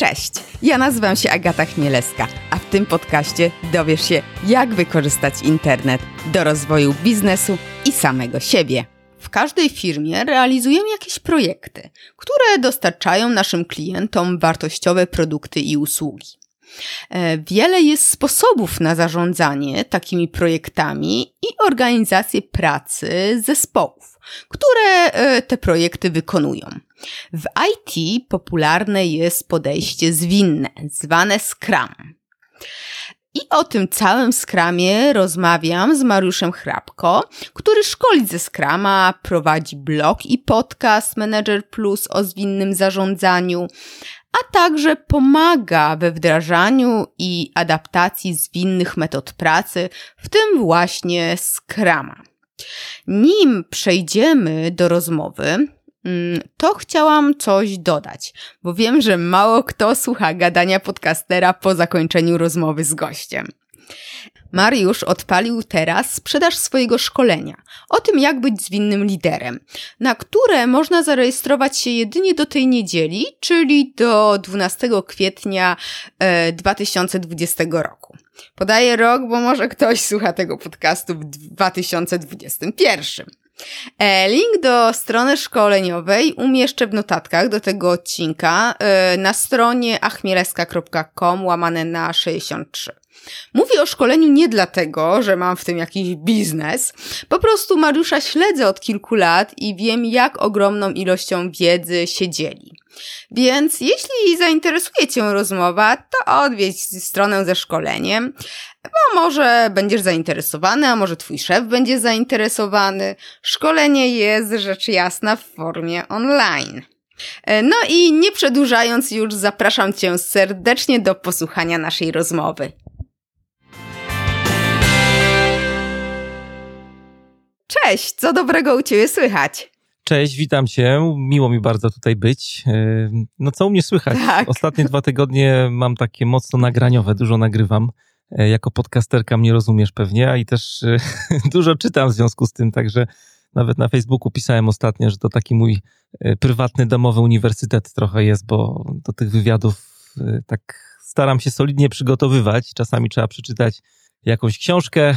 Cześć, ja nazywam się Agata Chmielewska, a w tym podcaście dowiesz się, jak wykorzystać internet do rozwoju biznesu i samego siebie. W każdej firmie realizujemy jakieś projekty, które dostarczają naszym klientom wartościowe produkty i usługi. E, wiele jest sposobów na zarządzanie takimi projektami i organizację pracy zespołów, które e, te projekty wykonują. W IT popularne jest podejście zwinne, zwane Scrum. I o tym całym Scrumie rozmawiam z Mariuszem Hrabko, który szkoli ze Scrama, prowadzi blog i podcast Manager Plus o zwinnym zarządzaniu, a także pomaga we wdrażaniu i adaptacji zwinnych metod pracy, w tym właśnie Scrama. Nim przejdziemy do rozmowy, to chciałam coś dodać, bo wiem, że mało kto słucha gadania podcastera po zakończeniu rozmowy z gościem. Mariusz odpalił teraz sprzedaż swojego szkolenia o tym, jak być zwinnym liderem, na które można zarejestrować się jedynie do tej niedzieli, czyli do 12 kwietnia 2020 e, roku. Podaję rok, bo może ktoś słucha tego podcastu w 2021. E, link do strony szkoleniowej umieszczę w notatkach do tego odcinka e, na stronie achmieleska.com łamane na 63. Mówię o szkoleniu nie dlatego, że mam w tym jakiś biznes. Po prostu Mariusza śledzę od kilku lat i wiem, jak ogromną ilością wiedzy się dzieli. Więc jeśli zainteresuje Cię rozmowa, to odwiedź stronę ze szkoleniem, bo może będziesz zainteresowany, a może Twój szef będzie zainteresowany. Szkolenie jest rzecz jasna w formie online. No i nie przedłużając już, zapraszam Cię serdecznie do posłuchania naszej rozmowy. Cześć, co dobrego u Ciebie słychać? Cześć, witam Cię. Miło mi bardzo tutaj być. E, no co u mnie słychać? Tak. Ostatnie dwa tygodnie mam takie mocno nagraniowe, dużo nagrywam. E, jako podcasterka mnie rozumiesz pewnie, a i też e, dużo czytam w związku z tym, także nawet na Facebooku pisałem ostatnio, że to taki mój prywatny, domowy uniwersytet trochę jest, bo do tych wywiadów tak staram się solidnie przygotowywać. Czasami trzeba przeczytać jakąś książkę, e,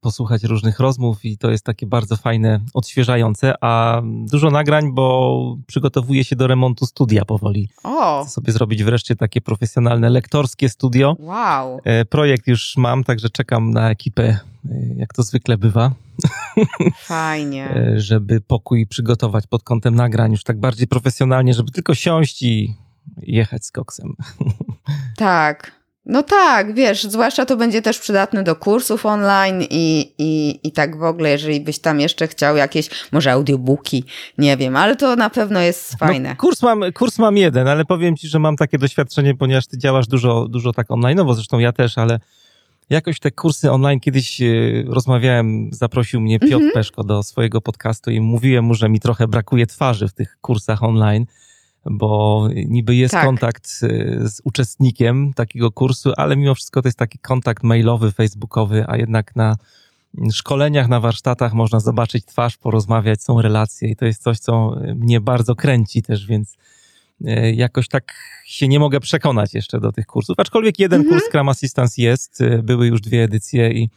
posłuchać różnych rozmów i to jest takie bardzo fajne, odświeżające, a dużo nagrań, bo przygotowuję się do remontu studia powoli. O! Chcę sobie zrobić wreszcie takie profesjonalne lektorskie studio. Wow! E, projekt już mam, także czekam na ekipę, e, jak to zwykle bywa. Fajnie. żeby pokój przygotować pod kątem nagrań już tak bardziej profesjonalnie, żeby tylko siąść i jechać z koksem. Tak. No tak, wiesz, zwłaszcza to będzie też przydatne do kursów online i, i, i tak w ogóle, jeżeli byś tam jeszcze chciał jakieś, może audiobooki, nie wiem, ale to na pewno jest no, fajne. No, kurs, mam, kurs mam jeden, ale powiem ci, że mam takie doświadczenie, ponieważ ty działasz dużo, dużo tak online, no bo zresztą ja też, ale jakoś te kursy online kiedyś e, rozmawiałem, zaprosił mnie Piotr mhm. Peszko do swojego podcastu i mówiłem mu, że mi trochę brakuje twarzy w tych kursach online bo niby jest tak. kontakt z uczestnikiem takiego kursu, ale mimo wszystko to jest taki kontakt mailowy, facebookowy, a jednak na szkoleniach, na warsztatach można zobaczyć twarz, porozmawiać, są relacje i to jest coś, co mnie bardzo kręci też, więc y, jakoś tak się nie mogę przekonać jeszcze do tych kursów. Aczkolwiek jeden mhm. kurs Scrum Assistance jest, y, były już dwie edycje i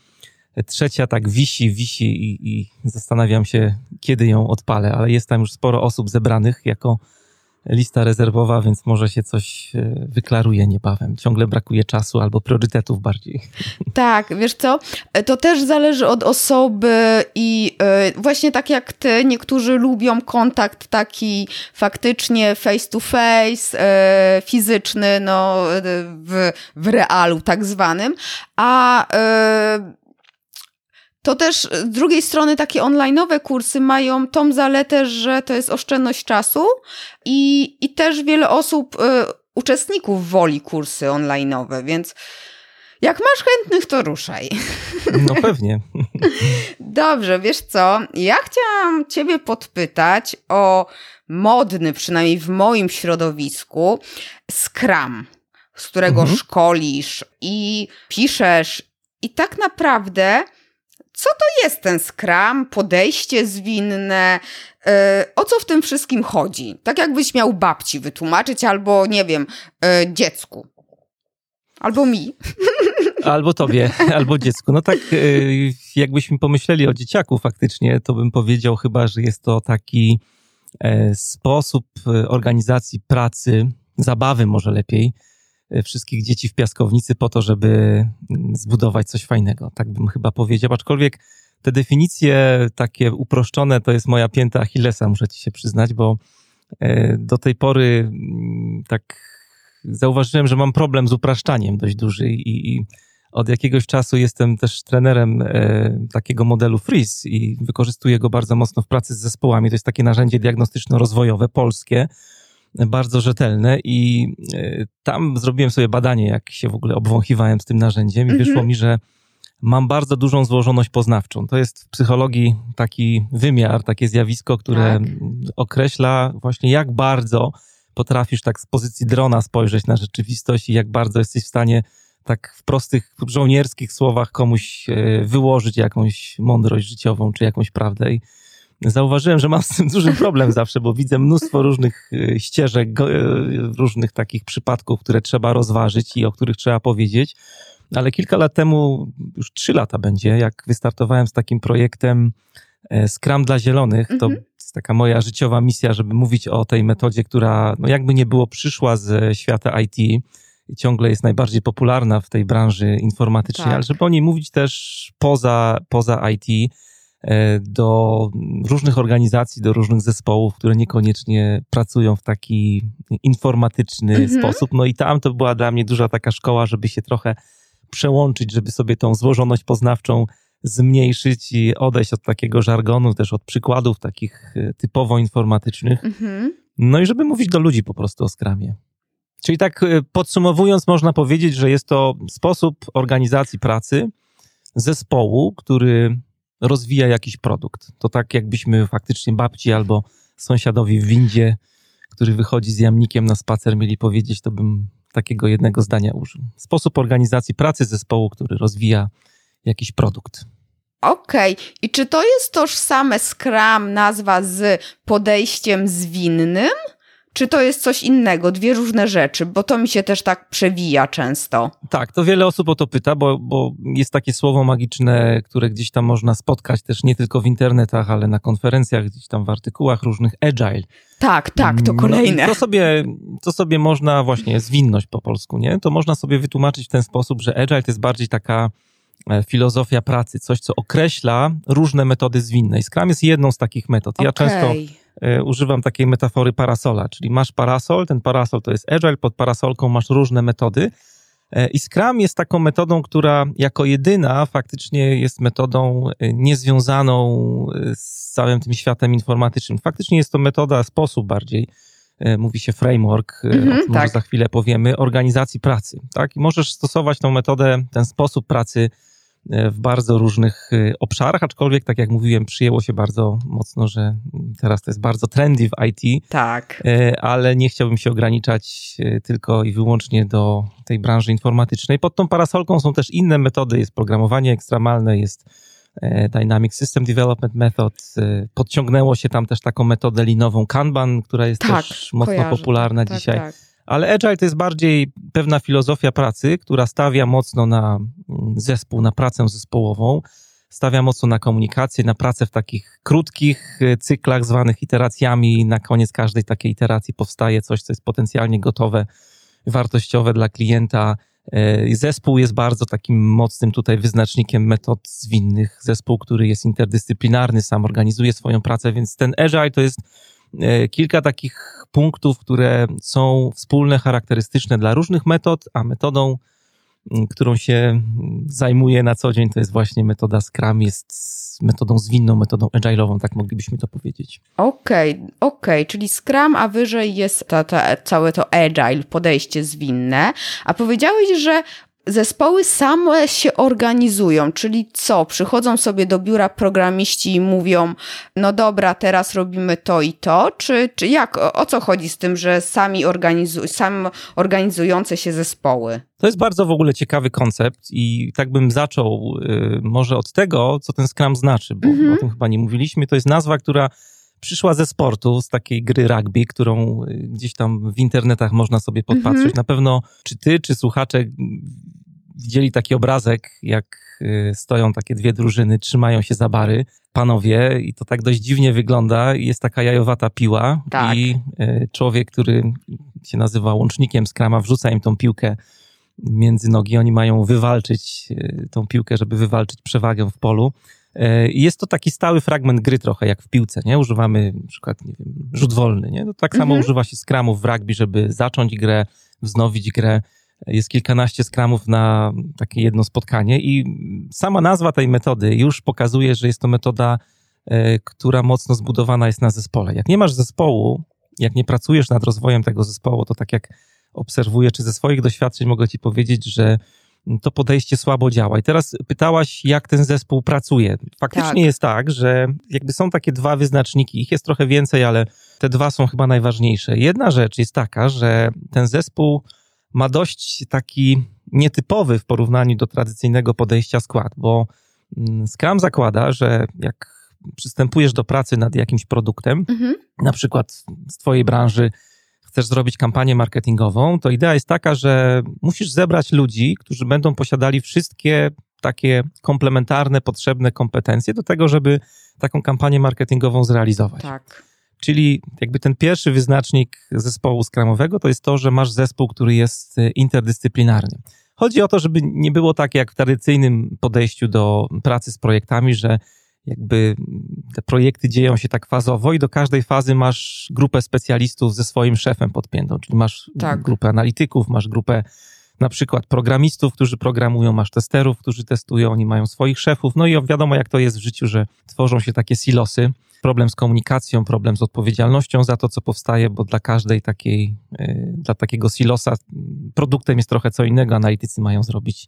trzecia tak wisi, wisi i, i zastanawiam się, kiedy ją odpalę, ale jest tam już sporo osób zebranych jako lista rezerwowa, więc może się coś e, wyklaruje niebawem. Ciągle brakuje czasu albo priorytetów bardziej. Tak, wiesz co? To też zależy od osoby i e, właśnie tak jak ty, niektórzy lubią kontakt taki faktycznie face to face, e, fizyczny, no w, w realu tak zwanym, a to też z drugiej strony takie online'owe kursy mają tą zaletę, że to jest oszczędność czasu i, i też wiele osób, y, uczestników woli kursy online'owe, więc jak masz chętnych, to ruszaj. No pewnie. Dobrze, wiesz co? Ja chciałam Ciebie podpytać o modny, przynajmniej w moim środowisku, Scrum, z którego mhm. szkolisz i piszesz. I tak naprawdę Co to jest ten Scrum, podejście zwinne? E, o co w tym wszystkim chodzi? Tak jakbyś miał babci wytłumaczyć, albo nie wiem, e, dziecku. Albo mi. Albo tobie, albo dziecku. No tak, e, jakbyśmy pomyśleli o dzieciaku faktycznie, to bym powiedział chyba, że jest to taki sposób organizacji pracy, zabawy może lepiej, wszystkich dzieci w piaskownicy po to, żeby mm, zbudować coś fajnego. Tak bym chyba powiedział. Aczkolwiek te definicje takie uproszczone to jest moja pięta Achillesa, muszę ci się przyznać, bo e, do tej pory mm, tak zauważyłem, że mam problem z upraszczaniem dość duży i, od jakiegoś czasu jestem też trenerem e, takiego modelu Freeze i wykorzystuję go bardzo mocno w pracy z zespołami. To jest takie narzędzie diagnostyczno-rozwojowe polskie, bardzo rzetelne i e, tam zrobiłem sobie badanie, jak się w ogóle obwąchiwałem z tym narzędziem i mhm. wyszło mi, że mam bardzo dużą złożoność poznawczą. To jest w psychologii taki wymiar, takie zjawisko, które tak. określa właśnie jak bardzo potrafisz tak z pozycji drona spojrzeć na rzeczywistość i jak bardzo jesteś w stanie tak w prostych żołnierskich słowach komuś e, wyłożyć jakąś mądrość życiową czy jakąś prawdę. I zauważyłem, że mam z tym duży problem zawsze, bo widzę mnóstwo różnych e, ścieżek, e, różnych takich przypadków, które trzeba rozważyć i o których trzeba powiedzieć. Ale kilka lat temu, już trzy lata będzie, jak wystartowałem z takim projektem e, Scrum dla Zielonych, to mhm. jest taka moja życiowa misja, żeby mówić o tej metodzie, która no jakby nie było przyszła ze świata IT i ciągle jest najbardziej popularna w tej branży informatycznej, tak. ale żeby o niej mówić też poza, poza IT, do różnych organizacji, do różnych zespołów, które niekoniecznie pracują w taki informatyczny mhm. sposób. No i tam to była dla mnie duża taka szkoła, żeby się trochę przełączyć, żeby sobie tą złożoność poznawczą zmniejszyć i odejść od takiego żargonu, też od przykładów takich e, typowo informatycznych. Mhm. No i żeby mówić do ludzi po prostu o skramie. Czyli tak e, podsumowując, można powiedzieć, że jest to sposób organizacji pracy zespołu, który rozwija jakiś produkt. To tak jakbyśmy faktycznie babci albo sąsiadowi w windzie, który wychodzi z jamnikiem na spacer, mieli powiedzieć, to bym takiego jednego zdania użył. Sposób organizacji pracy zespołu, który rozwija jakiś produkt. Okej. Okay. I czy to jest tożsame Scrum, nazwa z podejściem zwinnym? Czy to jest coś innego, dwie różne rzeczy? Bo to mi się też tak przewija często. Tak, to wiele osób o to pyta, bo, bo jest takie słowo magiczne, które gdzieś tam można spotkać też nie tylko w internetach, ale na konferencjach, gdzieś tam w artykułach różnych, agile. Tak, tak, to no kolejne. No to, sobie, to sobie można właśnie, zwinność po polsku, nie? To można sobie wytłumaczyć w ten sposób, że agile to jest bardziej taka e, filozofia pracy, coś, co określa różne metody zwinne. I Scrum jest jedną z takich metod. Ja okay. często używam takiej metafory parasola, czyli masz parasol, ten parasol to jest agile, pod parasolką masz różne metody, E, I Scrum jest taką metodą, która jako jedyna faktycznie jest metodą e, niezwiązaną e, z całym tym światem informatycznym. Faktycznie jest to metoda, sposób bardziej, mówi się framework, mm -hmm, może tak. za chwilę powiemy, organizacji pracy. Tak? I możesz stosować tą metodę, ten sposób pracy w bardzo różnych y, obszarach, aczkolwiek, tak jak mówiłem, przyjęło się bardzo mocno, że teraz to jest bardzo trendy w IT. Tak. Y, ale nie chciałbym się ograniczać tylko i wyłącznie do tej branży informatycznej. Pod tą parasolką są też inne metody, jest programowanie ekstremalne, jest Dynamic System Development Method. Podciągnęło się tam też taką metodę linową Kanban, która jest tak, też mocno kojarzę. popularna tak, dzisiaj. Tak. Ale agile to jest bardziej pewna filozofia pracy, która stawia mocno na mm, zespół, na pracę zespołową, stawia mocno na komunikację, na pracę w takich krótkich y, cyklach zwanych iteracjami. Na koniec każdej takiej iteracji powstaje coś, co jest potencjalnie gotowe, wartościowe dla klienta. Y, zespół jest bardzo takim mocnym tutaj wyznacznikiem metod zwinnych. Zespół, który jest interdyscyplinarny, sam organizuje swoją pracę, więc ten agile to jest kilka takich punktów, które są wspólne, charakterystyczne dla różnych metod, a metodą, którą się zajmuję na co dzień, to jest właśnie metoda Scrum, jest metodą zwinną, metodą agile'ową, tak moglibyśmy to powiedzieć. Okej, okay, okej, okay. czyli Scrum, a wyżej jest ta, ta, całe to agile, podejście zwinne. A powiedziałeś, że Zespoły same się organizują, czyli co? Przychodzą sobie do biura programiści i mówią: No dobra, teraz robimy to i to, czy, czy jak? O, o co chodzi z tym, że sami organizu sam organizujące się zespoły? To jest bardzo w ogóle ciekawy koncept i tak bym zaczął y, może od tego, co ten Scrum znaczy, bo mhm. o tym chyba nie mówiliśmy. To jest nazwa, która przyszła ze sportu, z takiej gry rugby, którą y, gdzieś tam w internetach można sobie podpatrzeć. Mhm. Na pewno czy ty, czy słuchacze widzieli taki obrazek, jak y, stoją takie dwie drużyny, trzymają się za bary, panowie, i to tak dość dziwnie wygląda. Jest taka jajowata piła tak. i y, człowiek, który się nazywa łącznikiem skrama, wrzuca im tą piłkę między nogi. Oni mają wywalczyć tą piłkę, żeby wywalczyć przewagę w polu. E, jest to taki stały fragment gry trochę jak w piłce, nie? Używamy na przykład, nie wiem, rzut wolny, nie? To tak samo mhm. używa się skramów w rugby, żeby zacząć grę, wznowić grę. Jest kilkanaście skramów na takie jedno spotkanie i sama nazwa tej metody już pokazuje, że jest to metoda, e, która mocno zbudowana jest na zespole. Jak nie masz zespołu, jak nie pracujesz nad rozwojem tego zespołu, to tak jak obserwuję, czy ze swoich doświadczeń mogę ci powiedzieć, że to podejście słabo działa. I teraz pytałaś, jak ten zespół pracuje. Faktycznie tak. jest tak, że jakby są takie dwa wyznaczniki, ich jest trochę więcej, ale te dwa są chyba najważniejsze. Jedna rzecz jest taka, że ten zespół ma dość taki nietypowy w porównaniu do tradycyjnego podejścia skład, bo mm, Scrum zakłada, że jak przystępujesz do pracy nad jakimś produktem, mhm. na przykład z twojej branży chcesz zrobić kampanię marketingową, to idea jest taka, że musisz zebrać ludzi, którzy będą posiadali wszystkie takie komplementarne, potrzebne kompetencje do tego, żeby taką kampanię marketingową zrealizować. Tak. Czyli jakby ten pierwszy wyznacznik zespołu skramowego to jest to, że masz zespół, który jest e, interdyscyplinarny. Chodzi o to, żeby nie było tak jak w tradycyjnym podejściu do pracy z projektami, że jakby te projekty dzieją się tak fazowo i do każdej fazy masz grupę specjalistów ze swoim szefem podpiętą, czyli masz tak. grupę analityków, masz grupę na przykład programistów, którzy programują, masz testerów, którzy testują, oni mają swoich szefów, no i wiadomo jak to jest w życiu, że tworzą się takie silosy, problem z komunikacją, problem z odpowiedzialnością za to, co powstaje, bo dla każdej takiej, e, dla takiego silosa produktem jest trochę co innego, analitycy mają zrobić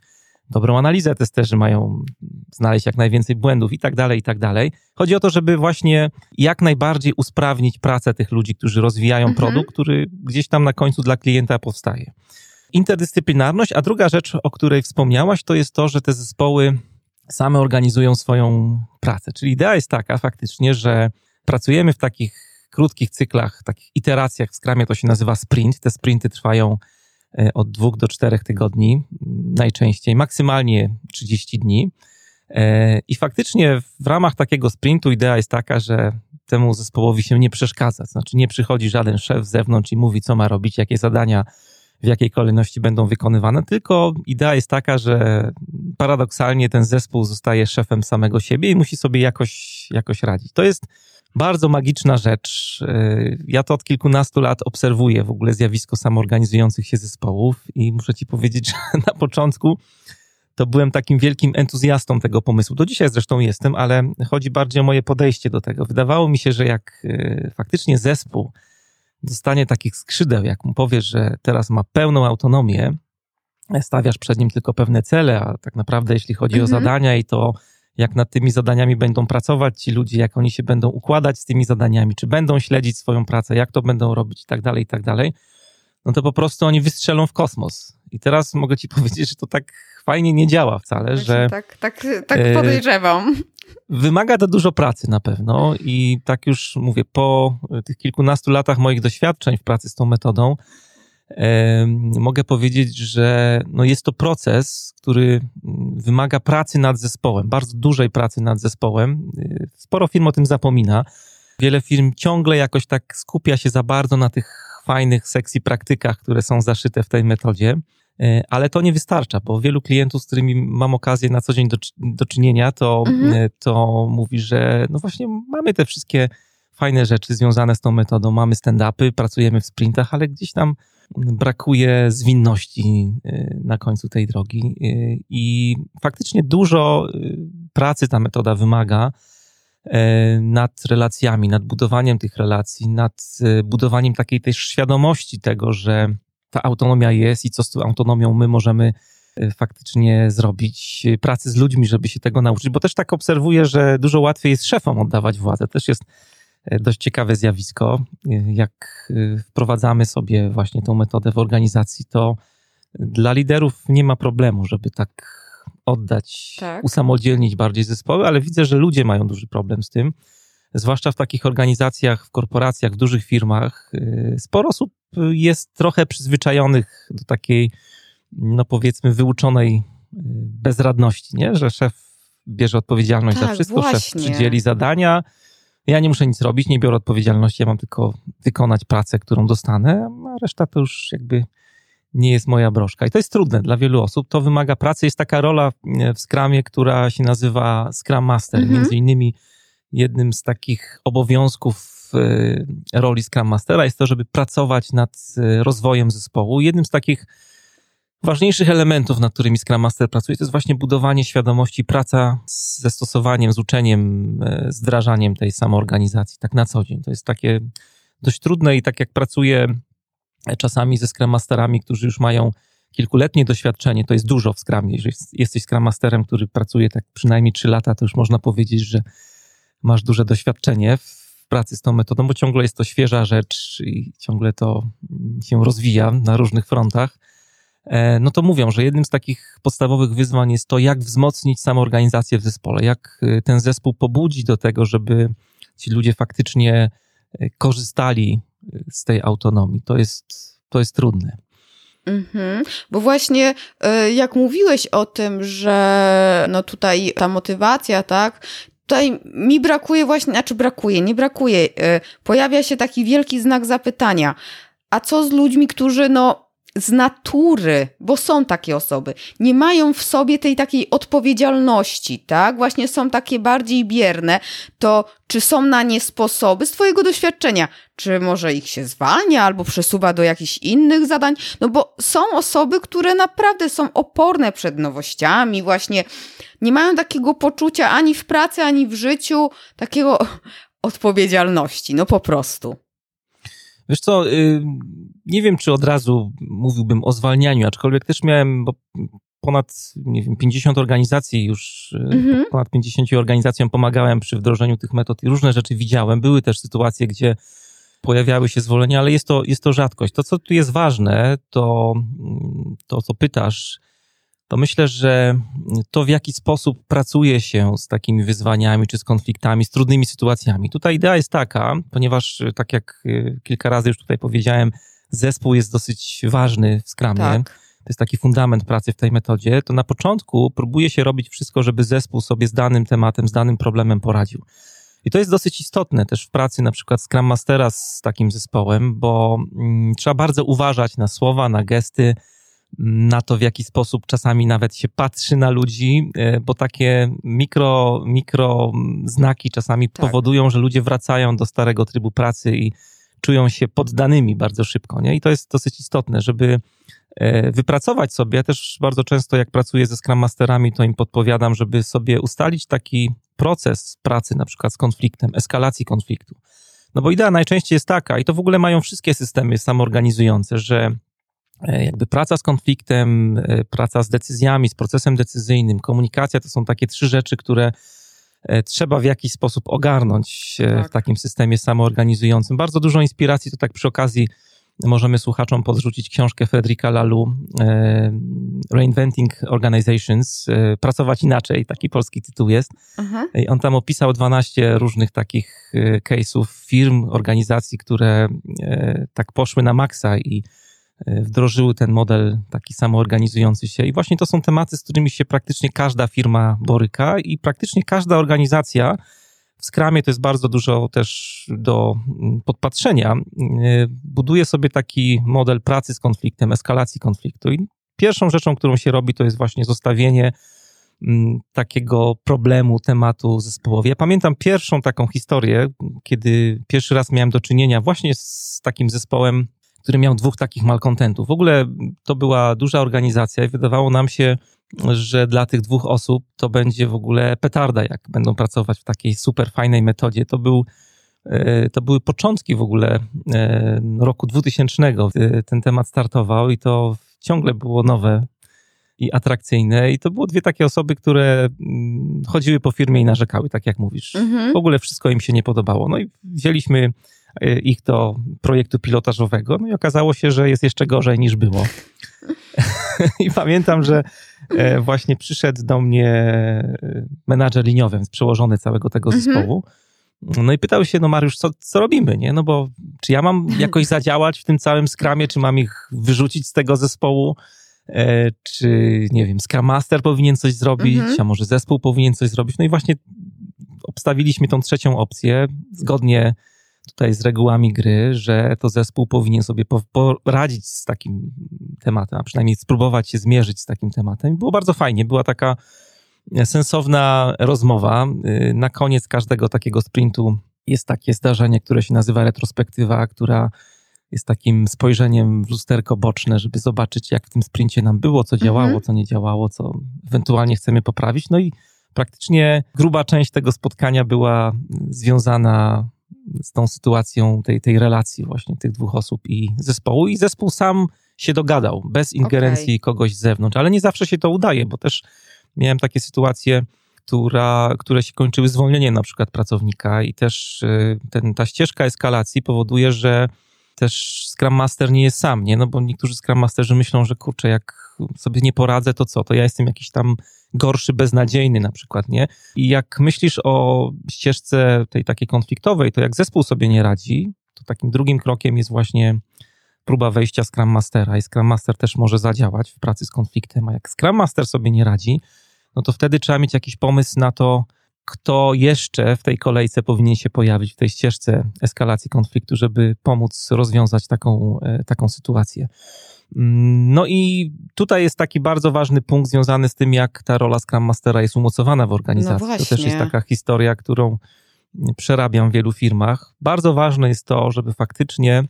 dobrą analizę, testerzy mają znaleźć jak najwięcej błędów i tak dalej, i tak dalej. Chodzi o to, żeby właśnie jak najbardziej usprawnić pracę tych ludzi, którzy rozwijają mhm. produkt, który gdzieś tam na końcu dla klienta powstaje. Interdyscyplinarność, a druga rzecz, o której wspomniałaś, to jest to, że te zespoły same organizują swoją pracę. Czyli idea jest taka faktycznie, że pracujemy w takich krótkich cyklach, takich iteracjach w Scrumie to się nazywa sprint. Te sprinty trwają od dwóch do czterech tygodni, najczęściej, maksymalnie 30 dni. E, I faktycznie w ramach takiego sprintu idea jest taka, że temu zespołowi się nie przeszkadza. Znaczy nie przychodzi żaden szef z zewnątrz i mówi, co ma robić, jakie zadania w jakiej kolejności będą wykonywane, tylko idea jest taka, że paradoksalnie ten zespół zostaje szefem samego siebie i musi sobie jakoś, jakoś radzić. To jest bardzo magiczna rzecz. Y, ja to od kilkunastu lat obserwuję w ogóle zjawisko samoorganizujących się zespołów i muszę ci powiedzieć, że na początku to byłem takim wielkim entuzjastą tego pomysłu. Do dzisiaj zresztą jestem, ale chodzi bardziej o moje podejście do tego. Wydawało mi się, że jak y, faktycznie zespół dostanie takich skrzydeł, jak mu powiesz, że teraz ma pełną autonomię, stawiasz przed nim tylko pewne cele, a tak naprawdę jeśli chodzi mhm. o zadania i to jak nad tymi zadaniami będą pracować ci ludzie, jak oni się będą układać z tymi zadaniami, czy będą śledzić swoją pracę, jak to będą robić i tak dalej, i tak dalej, no to po prostu oni wystrzelą w kosmos. I teraz mogę ci powiedzieć, że to tak fajnie nie działa wcale, że... Tak, tak, tak e, podejrzewam. Wymaga to dużo pracy na pewno i tak już mówię, po tych kilkunastu latach moich doświadczeń w pracy z tą metodą, mogę powiedzieć, że no jest to proces, który wymaga pracy nad zespołem, bardzo dużej pracy nad zespołem. Sporo firm o tym zapomina. Wiele firm ciągle jakoś tak skupia się za bardzo na tych fajnych, sexy praktykach, które są zaszyte w tej metodzie, e, ale to nie wystarcza, bo wielu klientów, z którymi mam okazję na co dzień do, do czynienia, to, mhm. E, to mówi, że no właśnie mamy te wszystkie fajne rzeczy związane z tą metodą, mamy stand-upy, pracujemy w sprintach, ale gdzieś tam brakuje zwinności y, na końcu tej drogi. Y, I faktycznie dużo y, pracy ta metoda wymaga nad relacjami, nad budowaniem tych relacji, nad budowaniem takiej też świadomości tego, że ta autonomia jest i co z tą autonomią my możemy faktycznie zrobić, pracy z ludźmi, żeby się tego nauczyć, bo też tak obserwuję, że dużo łatwiej jest szefom oddawać władzę. Też jest dość ciekawe zjawisko. Jak wprowadzamy sobie właśnie tą metodę w organizacji, to dla liderów nie ma problemu, żeby tak oddać, tak. usamodzielnić bardziej zespoły, ale widzę, że ludzie mają duży problem z tym. Zwłaszcza w takich organizacjach, w korporacjach, w dużych firmach. Sporo osób jest trochę przyzwyczajonych do takiej, no powiedzmy, wyuczonej bezradności, nie? że szef bierze odpowiedzialność tak, za wszystko, właśnie. szef przydzieli zadania. Ja nie muszę nic robić, nie biorę odpowiedzialności, ja mam tylko wykonać pracę, którą dostanę, a reszta to już jakby nie jest moja broszka. I to jest trudne dla wielu osób. To wymaga pracy. Jest taka rola w Scrumie, która się nazywa Scrum Master. Mhm. Między innymi jednym z takich obowiązków e, roli Scrum Mastera jest to, żeby pracować nad e, rozwojem zespołu. Jednym z takich ważniejszych elementów, nad którymi Scrum Master pracuje, to jest właśnie budowanie świadomości, praca ze stosowaniem, z uczeniem, e, z wdrażaniem tej samoorganizacji, tak na co dzień. To jest takie dość trudne i tak jak pracuję czasami ze Scrum Masterami, którzy już mają kilkuletnie doświadczenie, to jest dużo w Scrumie. Jeżeli jesteś Scrum Masterem, który pracuje tak przynajmniej 3 lata, to już można powiedzieć, że masz duże doświadczenie w pracy z tą metodą, bo ciągle jest to świeża rzecz i ciągle to się rozwija na różnych frontach. E, no to mówią, że jednym z takich podstawowych wyzwań jest to, jak wzmocnić samoorganizację w zespole, jak e, ten zespół pobudzić do tego, żeby ci ludzie faktycznie e, korzystali z tej autonomii. To jest, to jest trudne. Mhm, bo właśnie jak mówiłeś o tym, że no tutaj ta motywacja, tak, tutaj mi brakuje właśnie, znaczy brakuje, nie brakuje, pojawia się taki wielki znak zapytania. A co z ludźmi, którzy no z natury, bo są takie osoby, nie mają w sobie tej takiej odpowiedzialności, tak? Właśnie są takie bardziej bierne, to czy są na nie sposoby z Twojego doświadczenia? Czy może ich się zwalnia albo przesuwa do jakichś innych zadań? No bo są osoby, które naprawdę są oporne przed nowościami, właśnie nie mają takiego poczucia ani w pracy, ani w życiu, takiego odpowiedzialności, no po prostu. Wiesz co, y, nie wiem, czy od razu mówiłbym o zwalnianiu, aczkolwiek też miałem ponad, nie wiem, 50 organizacji już, y, mhm. ponad 50 organizacjom pomagałem przy wdrożeniu tych metod i różne rzeczy widziałem. Były też sytuacje, gdzie pojawiały się zwolnienia, ale jest to, jest to rzadkość. To, co tu jest ważne, to to, co pytasz, to myślę, że to w jaki sposób pracuje się z takimi wyzwaniami, czy z konfliktami, z trudnymi sytuacjami. Tutaj idea jest taka, ponieważ tak jak y, kilka razy już tutaj powiedziałem, zespół jest dosyć ważny w skramie. Tak. To jest taki fundament pracy w tej metodzie. To na początku próbuje się robić wszystko, żeby zespół sobie z danym tematem, z danym problemem poradził. I to jest dosyć istotne też w pracy na przykład Scrum Mastera z takim zespołem, bo mm, trzeba bardzo uważać na słowa, na gesty, na to, w jaki sposób czasami nawet się patrzy na ludzi, e, bo takie mikro, mikro znaki czasami tak. powodują, że ludzie wracają do starego trybu pracy i czują się poddanymi bardzo szybko. Nie? I to jest dosyć istotne, żeby e, wypracować sobie. Ja też bardzo często, jak pracuję ze Scrum Masterami, to im podpowiadam, żeby sobie ustalić taki proces pracy, na przykład z konfliktem, eskalacji konfliktu. No bo idea najczęściej jest taka, i to w ogóle mają wszystkie systemy samoorganizujące, że jakby praca z konfliktem, e, praca z decyzjami, z procesem decyzyjnym, komunikacja to są takie trzy rzeczy, które e, trzeba w jakiś sposób ogarnąć tak. w takim systemie samoorganizującym. Bardzo dużo inspiracji, to tak przy okazji możemy słuchaczom podrzucić książkę Fredrika Lalu Reinventing Organizations, Pracować inaczej, taki polski tytuł jest. Aha. I on tam opisał 12 różnych takich case'ów firm, organizacji, które tak poszły na maksa i E, wdrożyły ten model taki samoorganizujący się. I właśnie to są tematy, z którymi się praktycznie każda firma boryka i praktycznie każda organizacja w Skramie to jest bardzo dużo też do mm, podpatrzenia. E, buduje sobie taki model pracy z konfliktem, eskalacji konfliktu. I pierwszą rzeczą, którą się robi, to jest właśnie zostawienie mm, takiego problemu, tematu zespołowi. Ja pamiętam pierwszą taką historię, kiedy pierwszy raz miałem do czynienia właśnie z takim zespołem który miał dwóch takich malkontentów. W ogóle to była duża organizacja i wydawało nam się, że dla tych dwóch osób to będzie w ogóle petarda, jak będą pracować w takiej super fajnej metodzie. To był e, to były początki w ogóle e, roku 2000. Ten temat startował i to ciągle było nowe. i atrakcyjne. I to było dwie takie osoby, które mm, chodziły po firmie i narzekały, tak jak mówisz. Mhm. W ogóle wszystko im się nie podobało. No i wzięliśmy e, ich do projektu pilotażowego, no i okazało się, że jest jeszcze gorzej niż było. I pamiętam, że e, właśnie przyszedł do mnie e, menadżer liniowy, przełożony całego tego mhm. zespołu. No i pytał się, no Mariusz, co, co robimy, nie? No bo czy ja mam jakoś zadziałać w tym całym skramie, czy mam ich wyrzucić z tego zespołu? E, czy, nie wiem, Scrum Master powinien coś zrobić, mhm. a może zespół powinien coś zrobić. No i właśnie obstawiliśmy tą trzecią opcję, zgodnie tutaj z regułami gry, że to zespół powinien sobie poradzić z takim tematem, a przynajmniej spróbować się zmierzyć z takim tematem. I było bardzo fajnie, była taka sensowna rozmowa. Y, na koniec każdego takiego sprintu jest takie zdarzenie, które się nazywa retrospektywa, która jest takim spojrzeniem w lusterko boczne, żeby zobaczyć, jak w tym sprincie nam było, co działało, mhm. co nie działało, co ewentualnie chcemy poprawić. No i praktycznie gruba część tego spotkania była związana z tą sytuacją tej, tej relacji właśnie tych dwóch osób i zespołu. I zespół sam się dogadał, bez ingerencji okay. kogoś z zewnątrz, ale nie zawsze się to udaje, bo też miałem takie sytuacje, która, które się kończyły zwolnieniem na przykład pracownika i też y, ten, ta ścieżka eskalacji powoduje, że też Scrum Master nie jest sam, nie? No bo niektórzy Scrum Masterzy myślą, że kurczę, jak sobie nie poradzę, to co? To ja jestem jakiś tam gorszy, beznadziejny na przykład, nie? I jak myślisz o ścieżce tej takiej konfliktowej, to jak zespół sobie nie radzi, to takim drugim krokiem jest właśnie próba wejścia Scrum Mastera i Scrum Master też może zadziałać w pracy z konfliktem, a jak Scrum Master sobie nie radzi, no to wtedy trzeba mieć jakiś pomysł na to, kto jeszcze w tej kolejce powinien się pojawić, w tej ścieżce eskalacji konfliktu, żeby pomóc rozwiązać taką, e, taką sytuację. Mm, no i tutaj jest taki bardzo ważny punkt związany z tym, jak ta rola Scrum Mastera jest umocowana w organizacji. No to też jest taka historia, którą przerabiam w wielu firmach. Bardzo ważne jest to, żeby faktycznie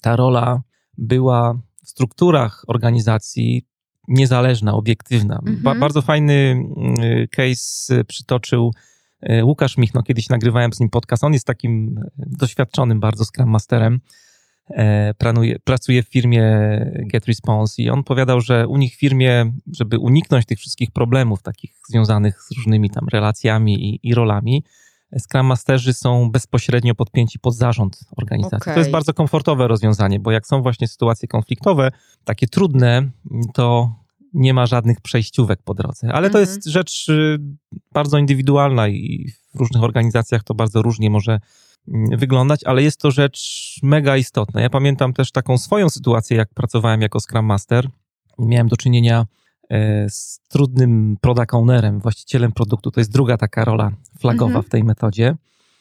ta rola była w strukturach organizacji niezależna, obiektywna. Mhm. Ba bardzo fajny mm, case przytoczył e, Łukasz Michno, kiedyś nagrywałem z nim podcast. On jest takim doświadczonym bardzo Scrum Masterem. E, planuje, pracuje w firmie GetResponse i on powiadał, że u nich w firmie, żeby uniknąć tych wszystkich problemów takich związanych z różnymi tam relacjami i, i rolami, Scrum Masterzy są bezpośrednio podpięci pod zarząd organizacji. Okay. To jest bardzo komfortowe rozwiązanie, bo jak są właśnie sytuacje konfliktowe, takie trudne, to nie ma żadnych przejściówek po drodze. Ale to mhm. jest rzecz y, bardzo indywidualna i w różnych organizacjach to bardzo różnie może wyglądać, ale jest to rzecz mega istotna. Ja pamiętam też taką swoją sytuację, jak pracowałem jako Scrum Master. Miałem do czynienia E, z trudnym product ownerem, właścicielem produktu. To jest druga taka rola flagowa mhm. w tej metodzie.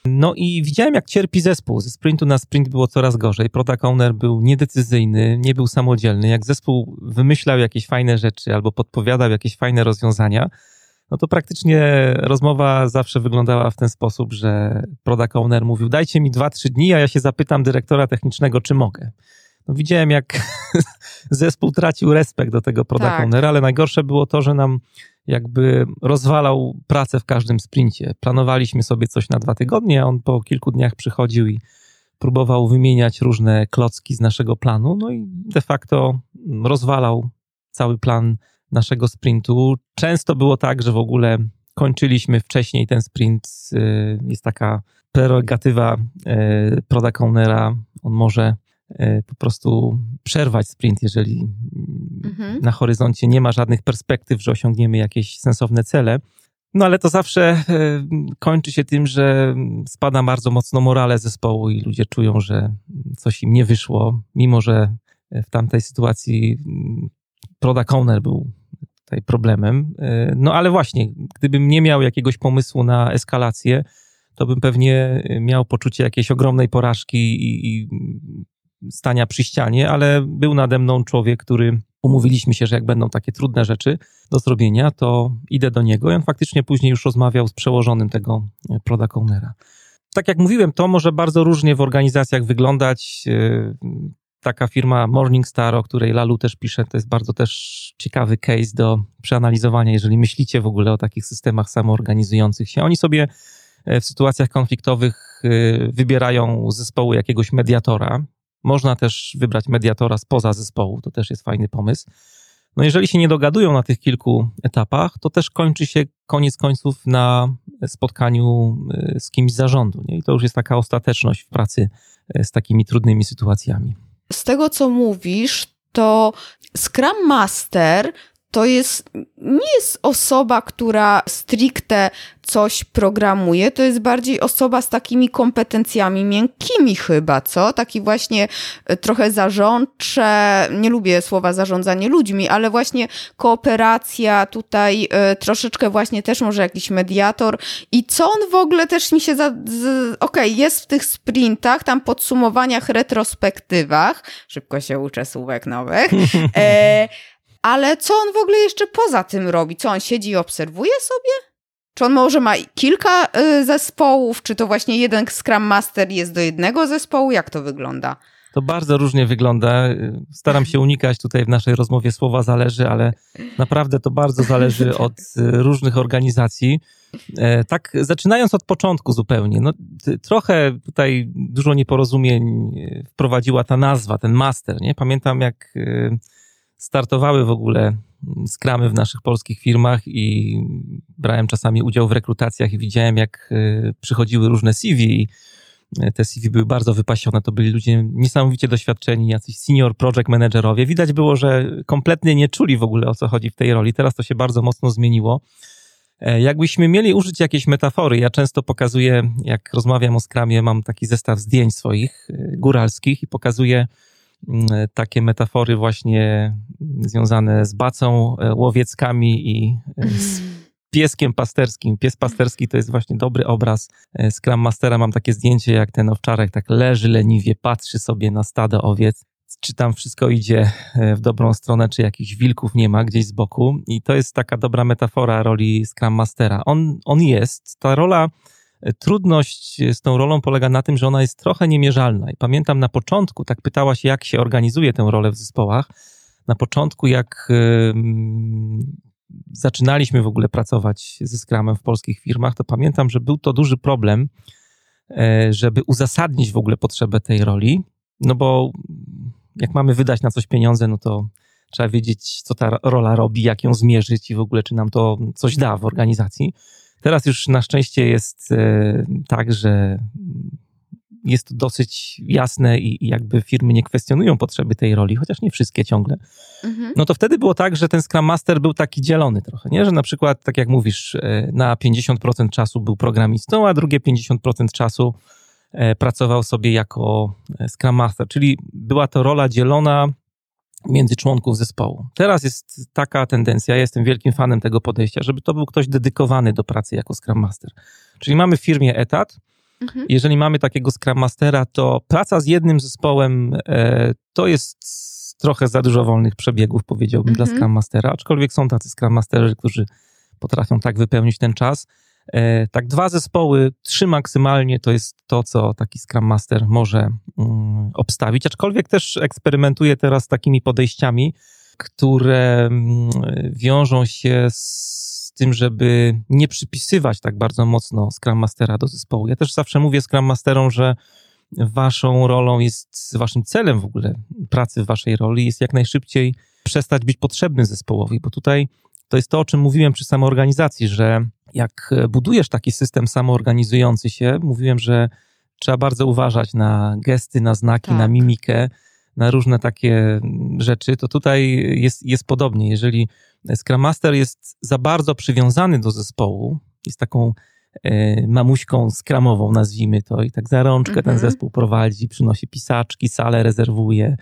No i widziałem, jak cierpi zespół. Ze sprintu na sprint było coraz gorzej. Product owner był niedecyzyjny, nie był samodzielny. Jak zespół wymyślał jakieś fajne rzeczy albo podpowiadał jakieś fajne rozwiązania, no to praktycznie rozmowa zawsze wyglądała w ten sposób, że product owner mówił: Dajcie mi 2-3 dni, a ja się zapytam dyrektora technicznego, czy mogę no widziałem, jak zespół tracił respekt do tego product tak. ownera, ale najgorsze było to, że nam jakby rozwalał pracę w każdym sprincie. Planowaliśmy sobie coś na dwa tygodnie, a on po kilku dniach przychodził i próbował wymieniać różne klocki z naszego planu, no i de facto rozwalał cały plan naszego sprintu. Często było tak, że w ogóle kończyliśmy wcześniej ten sprint. Y, jest taka prerogatywa y, product ownera. On może E, po prostu przerwać sprint, jeżeli mhm. na horyzoncie nie ma żadnych perspektyw, że osiągniemy jakieś sensowne cele. No ale to zawsze kończy się tym, że spada bardzo mocno morale zespołu i ludzie czują, że coś im nie wyszło, mimo że w tamtej sytuacji mm, product owner był tutaj problemem. E, no ale właśnie, gdybym nie miał jakiegoś pomysłu na eskalację, to bym pewnie miał poczucie jakiejś ogromnej porażki i, i stania przy ścianie, ale był nade mną człowiek, który umówiliśmy się, że jak będą takie trudne rzeczy do zrobienia, to idę do niego i on faktycznie później już rozmawiał z przełożonym tego e, product. Tak jak mówiłem, to może bardzo różnie w organizacjach wyglądać. E, taka firma Morningstar, o której Lalu też pisze, to jest bardzo też ciekawy case do przeanalizowania, jeżeli myślicie w ogóle o takich systemach samoorganizujących się. Oni sobie e, w sytuacjach konfliktowych wybierają zespołu jakiegoś mediatora, można też wybrać mediatora spoza zespołu, to też jest fajny pomysł. No jeżeli się nie dogadują na tych kilku etapach, to też kończy się koniec końców na spotkaniu e, z kimś z zarządu. Nie? I to już jest taka ostateczność w pracy e, z takimi trudnymi sytuacjami. Z tego, co mówisz, to Scrum Master to jest, nie jest osoba, która stricte coś programuje, to jest bardziej osoba z takimi kompetencjami miękkimi chyba, co? Taki właśnie e, trochę zarządcze, nie lubię słowa zarządzanie ludźmi, ale właśnie kooperacja tutaj, y, troszeczkę właśnie też może jakiś mediator i co on w ogóle też mi się za... okej, okay, jest w tych sprintach, tam podsumowaniach, retrospektywach, szybko się uczę słówek nowych, e, ale co on w ogóle jeszcze poza tym robi? Co on siedzi i obserwuje sobie? Czy on może ma kilka y, zespołów? Czy to właśnie jeden Scrum Master jest do jednego zespołu? Jak to wygląda? To bardzo różnie wygląda. Staram się unikać tutaj w naszej rozmowie słowa zależy, ale naprawdę to bardzo zależy od y, różnych organizacji. E, tak, zaczynając od początku zupełnie. No, trochę tutaj dużo nieporozumień y, wprowadziła ta nazwa, ten master. Nie? Pamiętam, jak startowały w ogóle skramy w naszych polskich firmach i brałem czasami udział w rekrutacjach i widziałem, jak e, przychodziły różne CV. E, te CV były bardzo wypasione, to byli ludzie niesamowicie doświadczeni, jacyś senior project managerowie. Widać było, że kompletnie nie czuli w ogóle o co chodzi w tej roli. Teraz to się bardzo mocno zmieniło. E, jakbyśmy mieli użyć jakiejś metafory, ja często pokazuję, jak rozmawiam o skramie, mam taki zestaw zdjęć swoich góralskich i pokazuję Mm, takie metafory właśnie związane z bacą, e, łowieckami i e, z pieskiem pasterskim. Pies pasterski to jest właśnie dobry obraz e, Scrum Mastera. Mam takie zdjęcie, jak ten owczarek tak leży leniwie, patrzy sobie na stado owiec, czy tam wszystko idzie w dobrą stronę, czy jakichś wilków nie ma gdzieś z boku. I to jest taka dobra metafora roli Scrum Mastera. On, on jest, ta rola Trudność z tą rolą polega na tym, że ona jest trochę niemierzalna. I pamiętam na początku, tak pytałaś, jak się organizuje tę rolę w zespołach. Na początku, jak zaczynaliśmy w ogóle pracować ze Scrumem w polskich firmach, to pamiętam, że był to duży problem, e, żeby uzasadnić w ogóle potrzebę tej roli. No bo jak mamy wydać na coś pieniądze, no to trzeba wiedzieć, co ta rola robi, jak ją zmierzyć i w ogóle, czy nam to coś da w organizacji. Teraz już na szczęście jest e, tak, że jest to dosyć jasne i, jakby firmy nie kwestionują potrzeby tej roli, chociaż nie wszystkie ciągle. Mhm. No to wtedy było tak, że ten Scrum Master był taki dzielony trochę, nie? Że na przykład, tak jak mówisz, e, na 50% czasu był programistą, a drugie 50% czasu e, pracował sobie jako Scrum Master, czyli była to rola dzielona między członków zespołu. Teraz jest taka tendencja, ja jestem wielkim fanem tego podejścia, żeby to był ktoś dedykowany do pracy jako Scrum Master. Czyli mamy w firmie etat. Mhm. Jeżeli mamy takiego Scrum Mastera, to praca z jednym zespołem e, to jest trochę za dużo wolnych przebiegów, powiedziałbym, mhm. dla Scrum Mastera, aczkolwiek są tacy Scrum Masterzy, którzy potrafią tak wypełnić ten czas. E, tak, dwa zespoły, trzy maksymalnie to jest to, co taki Scrum Master może mm, obstawić, aczkolwiek też eksperymentuję teraz z takimi podejściami, które mm, wiążą się z tym, żeby nie przypisywać tak bardzo mocno Scrum Mastera do zespołu. Ja też zawsze mówię Scrum Masterom, że waszą rolą jest, waszym celem w ogóle pracy w waszej roli jest jak najszybciej przestać być potrzebny zespołowi, bo tutaj to jest to, o czym mówiłem przy samoorganizacji, że jak budujesz taki system samoorganizujący się, mówiłem, że trzeba bardzo uważać na gesty, na znaki, tak. na mimikę, na różne takie rzeczy, to tutaj jest, jest podobnie. Jeżeli Scrum Master jest za bardzo przywiązany do zespołu, jest taką e, mamuśką skramową, nazwijmy to, i tak za rączkę ten mhm. zespół prowadzi, przynosi pisaczki, salę rezerwuje,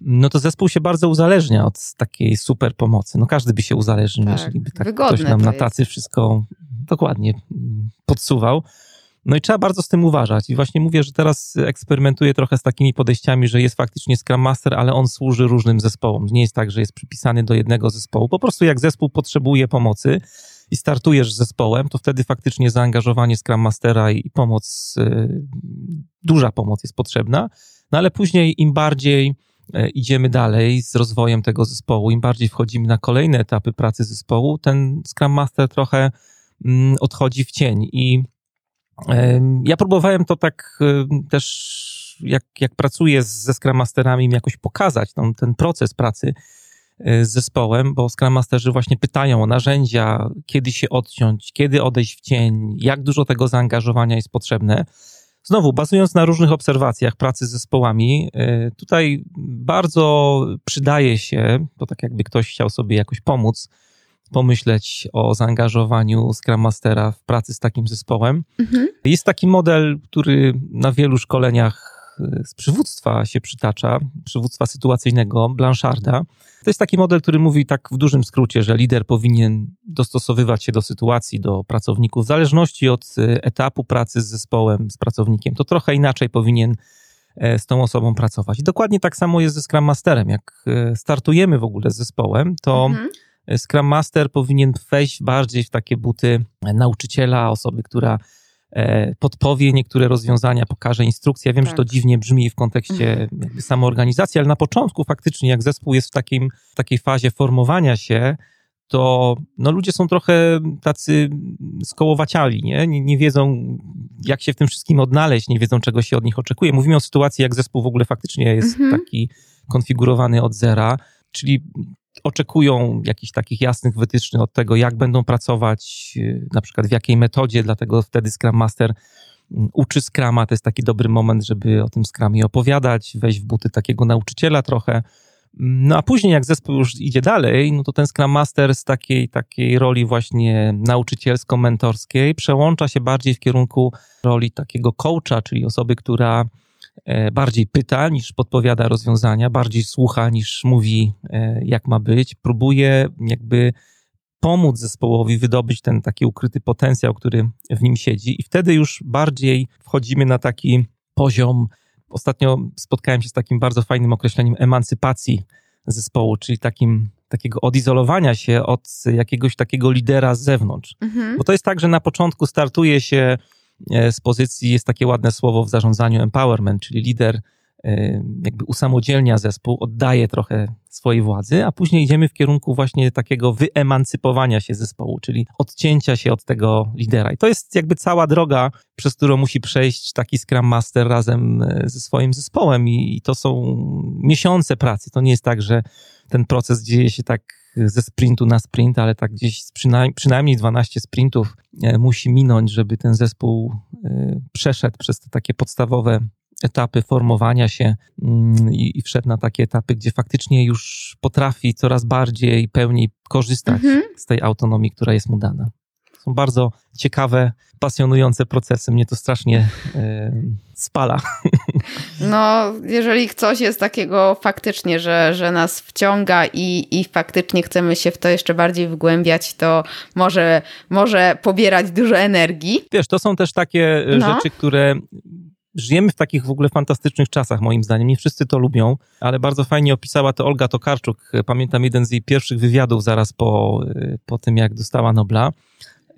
no to zespół się bardzo uzależnia od takiej super pomocy. No każdy by się uzależnił, tak, jeżeli by tak ktoś nam na tacy jest. wszystko dokładnie podsuwał. No i trzeba bardzo z tym uważać. I właśnie mówię, że teraz eksperymentuję trochę z takimi podejściami, że jest faktycznie Scrum Master, ale on służy różnym zespołom. Nie jest tak, że jest przypisany do jednego zespołu. Po prostu jak zespół potrzebuje pomocy i startujesz z zespołem, to wtedy faktycznie zaangażowanie Scrum Mastera i pomoc, y, duża pomoc jest potrzebna. No ale później im bardziej idziemy dalej z rozwojem tego zespołu, im bardziej wchodzimy na kolejne etapy pracy zespołu, ten Scrum Master trochę mm, odchodzi w cień. I ja próbowałem to tak też, jak, jak pracuję ze Scrum Masterami, jakoś pokazać ten, ten proces pracy. z zespołem, bo Scrum Masterzy właśnie pytają o narzędzia, kiedy się odciąć, kiedy odejść w cień, jak dużo tego zaangażowania jest potrzebne. Znowu, bazując na różnych obserwacjach pracy z zespołami, tutaj bardzo przydaje się, to tak jakby ktoś chciał sobie jakoś pomóc, pomyśleć o zaangażowaniu Scrum Mastera w pracy z takim zespołem. Mhm. Jest taki model, który na wielu szkoleniach z przywództwa się przytacza, przywództwa sytuacyjnego Blancharda. To jest taki model, który mówi tak w dużym skrócie, że lider powinien dostosowywać się do sytuacji, do pracowników, w zależności od e, etapu pracy z zespołem, z pracownikiem. To trochę inaczej powinien e, z tą osobą pracować. I dokładnie tak samo jest ze Scrum Masterem. Jak startujemy w ogóle z zespołem, to mhm Scrum Master powinien wejść bardziej w takie buty nauczyciela, osoby, która e, podpowie niektóre rozwiązania, pokaże instrukcję. Ja wiem, tak. że to tak. dziwnie brzmi w kontekście samoorganizacji, ale na początku faktycznie, jak zespół jest w, takim, takiej fazie formowania się, to no, ludzie są trochę tacy skołowaciali, nie? nie? Nie wiedzą, jak się w tym wszystkim odnaleźć, nie wiedzą, czego się od nich oczekuje. Mówimy o sytuacji, jak zespół w ogóle faktycznie jest mhm. taki konfigurowany od zera, czyli oczekują jakichś takich jasnych wytycznych od tego, jak będą pracować, y, na przykład w jakiej metodzie, dlatego wtedy Scrum Master mm, uczy Scrama, to jest taki dobry moment, żeby o tym Scrumie opowiadać, wejść w buty takiego nauczyciela trochę. No a później, jak zespół już idzie dalej, no to ten Scrum Master z takiej, takiej roli właśnie nauczycielsko-mentorskiej przełącza się bardziej w kierunku roli takiego coacha, czyli osoby, która bardziej pyta niż podpowiada rozwiązania, bardziej słucha niż mówi, e, jak ma być, próbuje jakby pomóc zespołowi wydobyć ten taki ukryty potencjał, który w nim siedzi, i wtedy już bardziej wchodzimy na taki poziom. Ostatnio spotkałem się z takim bardzo fajnym określeniem emancypacji zespołu, czyli takim takiego odizolowania się od jakiegoś takiego lidera z zewnątrz. Mhm. Bo to jest tak, że na początku startuje się E, z pozycji jest takie ładne słowo w zarządzaniu empowerment, czyli lider e, jakby usamodzielnia zespół, oddaje trochę swojej władzy, a później idziemy w kierunku właśnie takiego wyemancypowania się zespołu, czyli odcięcia się od tego lidera. I to jest jakby cała droga, przez którą musi przejść taki Scrum Master razem e, ze swoim zespołem i, to są miesiące pracy. To nie jest tak, że ten proces dzieje się tak ze sprintu na sprint, ale tak gdzieś przynajmniej, przynajmniej 12 sprintów e, musi minąć, żeby ten zespół e, przeszedł przez te takie podstawowe etapy formowania się mm, i, wszedł na takie etapy, gdzie faktycznie już potrafi coraz bardziej pełniej korzystać mhm. z tej autonomii, która jest mu dana są bardzo ciekawe, pasjonujące procesy. Mnie to strasznie e, spala. No, jeżeli coś jest takiego faktycznie, że, że nas wciąga i, i faktycznie chcemy się w to jeszcze bardziej wgłębiać, to może, może pobierać dużo energii. Wiesz, to są też takie no. rzeczy, które żyjemy w takich w ogóle fantastycznych czasach, moim zdaniem. Nie wszyscy to lubią, ale bardzo fajnie opisała to Olga Tokarczuk. Pamiętam jeden z jej pierwszych wywiadów zaraz po, po tym, jak dostała Nobla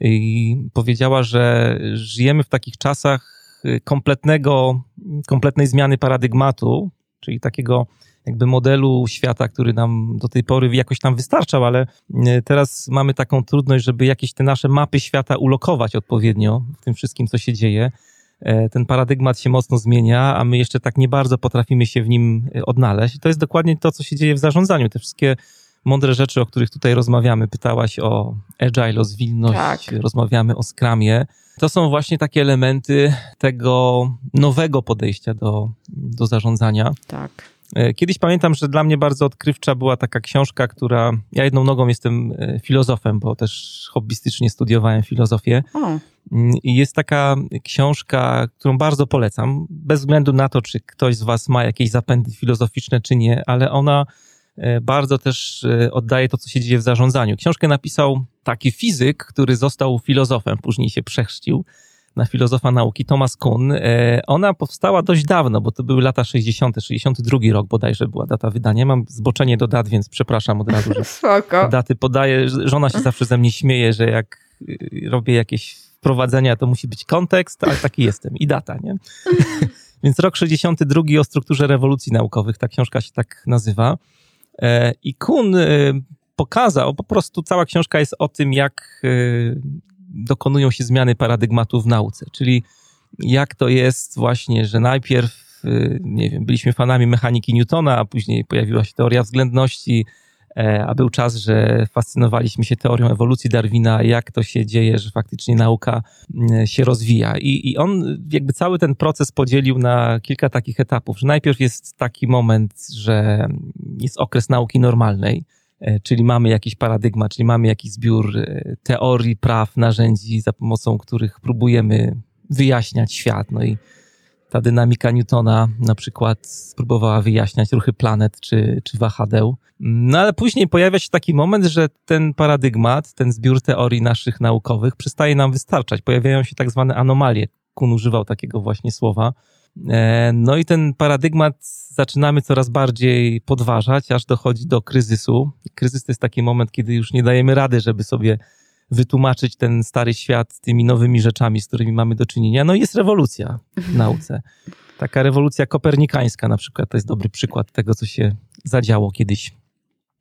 i powiedziała, że żyjemy w takich czasach y, kompletnego, kompletnej zmiany paradygmatu, czyli takiego jakby modelu świata, który nam do tej pory jakoś tam wystarczał, ale y, teraz mamy taką trudność, żeby jakieś te nasze mapy świata ulokować odpowiednio w tym wszystkim, co się dzieje. E, ten paradygmat się mocno zmienia, a my jeszcze tak nie bardzo potrafimy się w nim y, odnaleźć. I to jest dokładnie to, co się dzieje w zarządzaniu. Te wszystkie mądre rzeczy, o których tutaj rozmawiamy. Pytałaś o agile, o zwinność, tak. rozmawiamy o skramie. To są właśnie takie elementy tego nowego podejścia do, do zarządzania. Tak. E, kiedyś pamiętam, że dla mnie bardzo odkrywcza była taka książka, która. Ja jedną nogą jestem e, filozofem, bo też hobbystycznie studiowałem filozofię. O. Mm, I jest taka książka, którą bardzo polecam, bez względu na to, czy ktoś z Was ma jakieś zapędy filozoficzne, czy nie, ale ona bardzo też e, oddaje to, co się dzieje w zarządzaniu. Książkę napisał taki fizyk, który został filozofem, później się przechrzcił na filozofa nauki, Thomas Kuhn. E, ona powstała dość dawno, bo to były lata 60., 62 rok bodajże była data wydania. Mam zboczenie do dat, więc przepraszam od razu, że Spoko. daty podaję. Żona się zawsze ze mnie śmieje, że jak robię jakieś wprowadzenia, to musi być kontekst, ale taki jestem i data, nie? Więc rok 62 o strukturze rewolucji naukowych, ta książka się tak nazywa. E, I Kuhn e, pokazał, po prostu cała książka jest o tym, jak e, dokonują się zmiany paradygmatu w nauce, czyli jak to jest właśnie, że najpierw, nie wiem, byliśmy fanami mechaniki Newtona, a później pojawiła się teoria względności, a był czas, że fascynowaliśmy się teorią ewolucji Darwina, jak to się dzieje, że faktycznie nauka mm, się rozwija. I, I on jakby cały ten proces podzielił na kilka takich etapów, że najpierw jest taki moment, że jest okres nauki normalnej, e, czyli mamy jakiś paradygmat, czyli mamy jakiś zbiór e, teorii, praw, narzędzi, za pomocą których próbujemy wyjaśniać świat. No i ta dynamika Newtona na przykład spróbowała wyjaśniać ruchy planet czy, czy wahadeł. No ale później pojawia się taki moment, że ten paradygmat, ten zbiór teorii naszych naukowych przestaje nam wystarczać. Pojawiają się tak zwane anomalie. Kun używał takiego właśnie słowa. E, no i ten paradygmat zaczynamy coraz bardziej podważać, aż dochodzi do kryzysu. Kryzys to jest taki moment, kiedy już nie dajemy rady, żeby sobie wytłumaczyć ten stary świat tymi nowymi rzeczami, z którymi mamy do czynienia. No i jest rewolucja w nauce. Taka rewolucja kopernikańska na przykład, to jest dobry przykład tego, co się zadziało kiedyś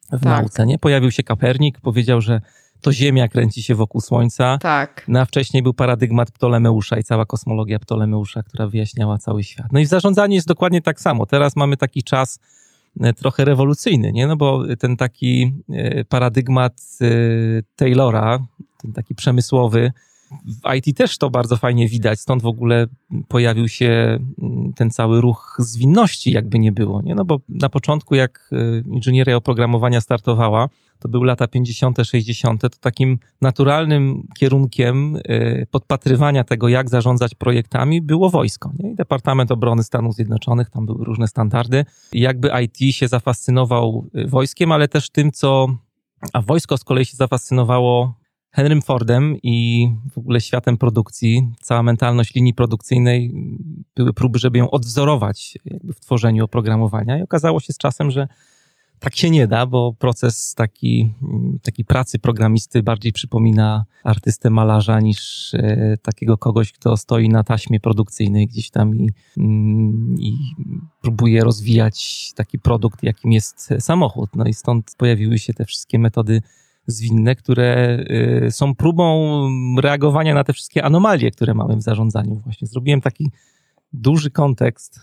w tak. nauce. Nie? Pojawił się Kopernik, powiedział, że to Ziemia kręci się wokół Słońca. Tak. No a wcześniej był paradygmat Ptolemeusza i cała kosmologia Ptolemeusza, która wyjaśniała cały świat. No i w zarządzaniu jest dokładnie tak samo. Teraz mamy taki czas trochę rewolucyjny, nie? No bo ten taki e, paradygmat e, Taylora, ten taki przemysłowy, w IT też to bardzo fajnie widać, stąd w ogóle pojawił się mm, ten cały ruch zwinności, jakby nie było, nie? No bo na początku, jak inżynieria oprogramowania startowała, to były lata 50., 60., to takim naturalnym kierunkiem y, podpatrywania tego, jak zarządzać projektami, było wojsko. Nie? I Departament Obrony Stanów Zjednoczonych, tam były różne standardy. I jakby IT się zafascynował y, wojskiem, ale też tym, co. A wojsko z kolei się zafascynowało Henrym Fordem i w ogóle światem produkcji, cała mentalność linii produkcyjnej, były próby, żeby ją odwzorować w tworzeniu oprogramowania i okazało się z czasem, że tak się nie da, bo proces taki, taki pracy programisty bardziej przypomina artystę malarza niż e, takiego kogoś, kto stoi na taśmie produkcyjnej gdzieś tam i, mm, i próbuje rozwijać taki produkt, jakim jest samochód. No i stąd pojawiły się te wszystkie metody zwinne, które e, są próbą reagowania na te wszystkie anomalie, które mamy w zarządzaniu. Właśnie zrobiłem taki duży kontekst.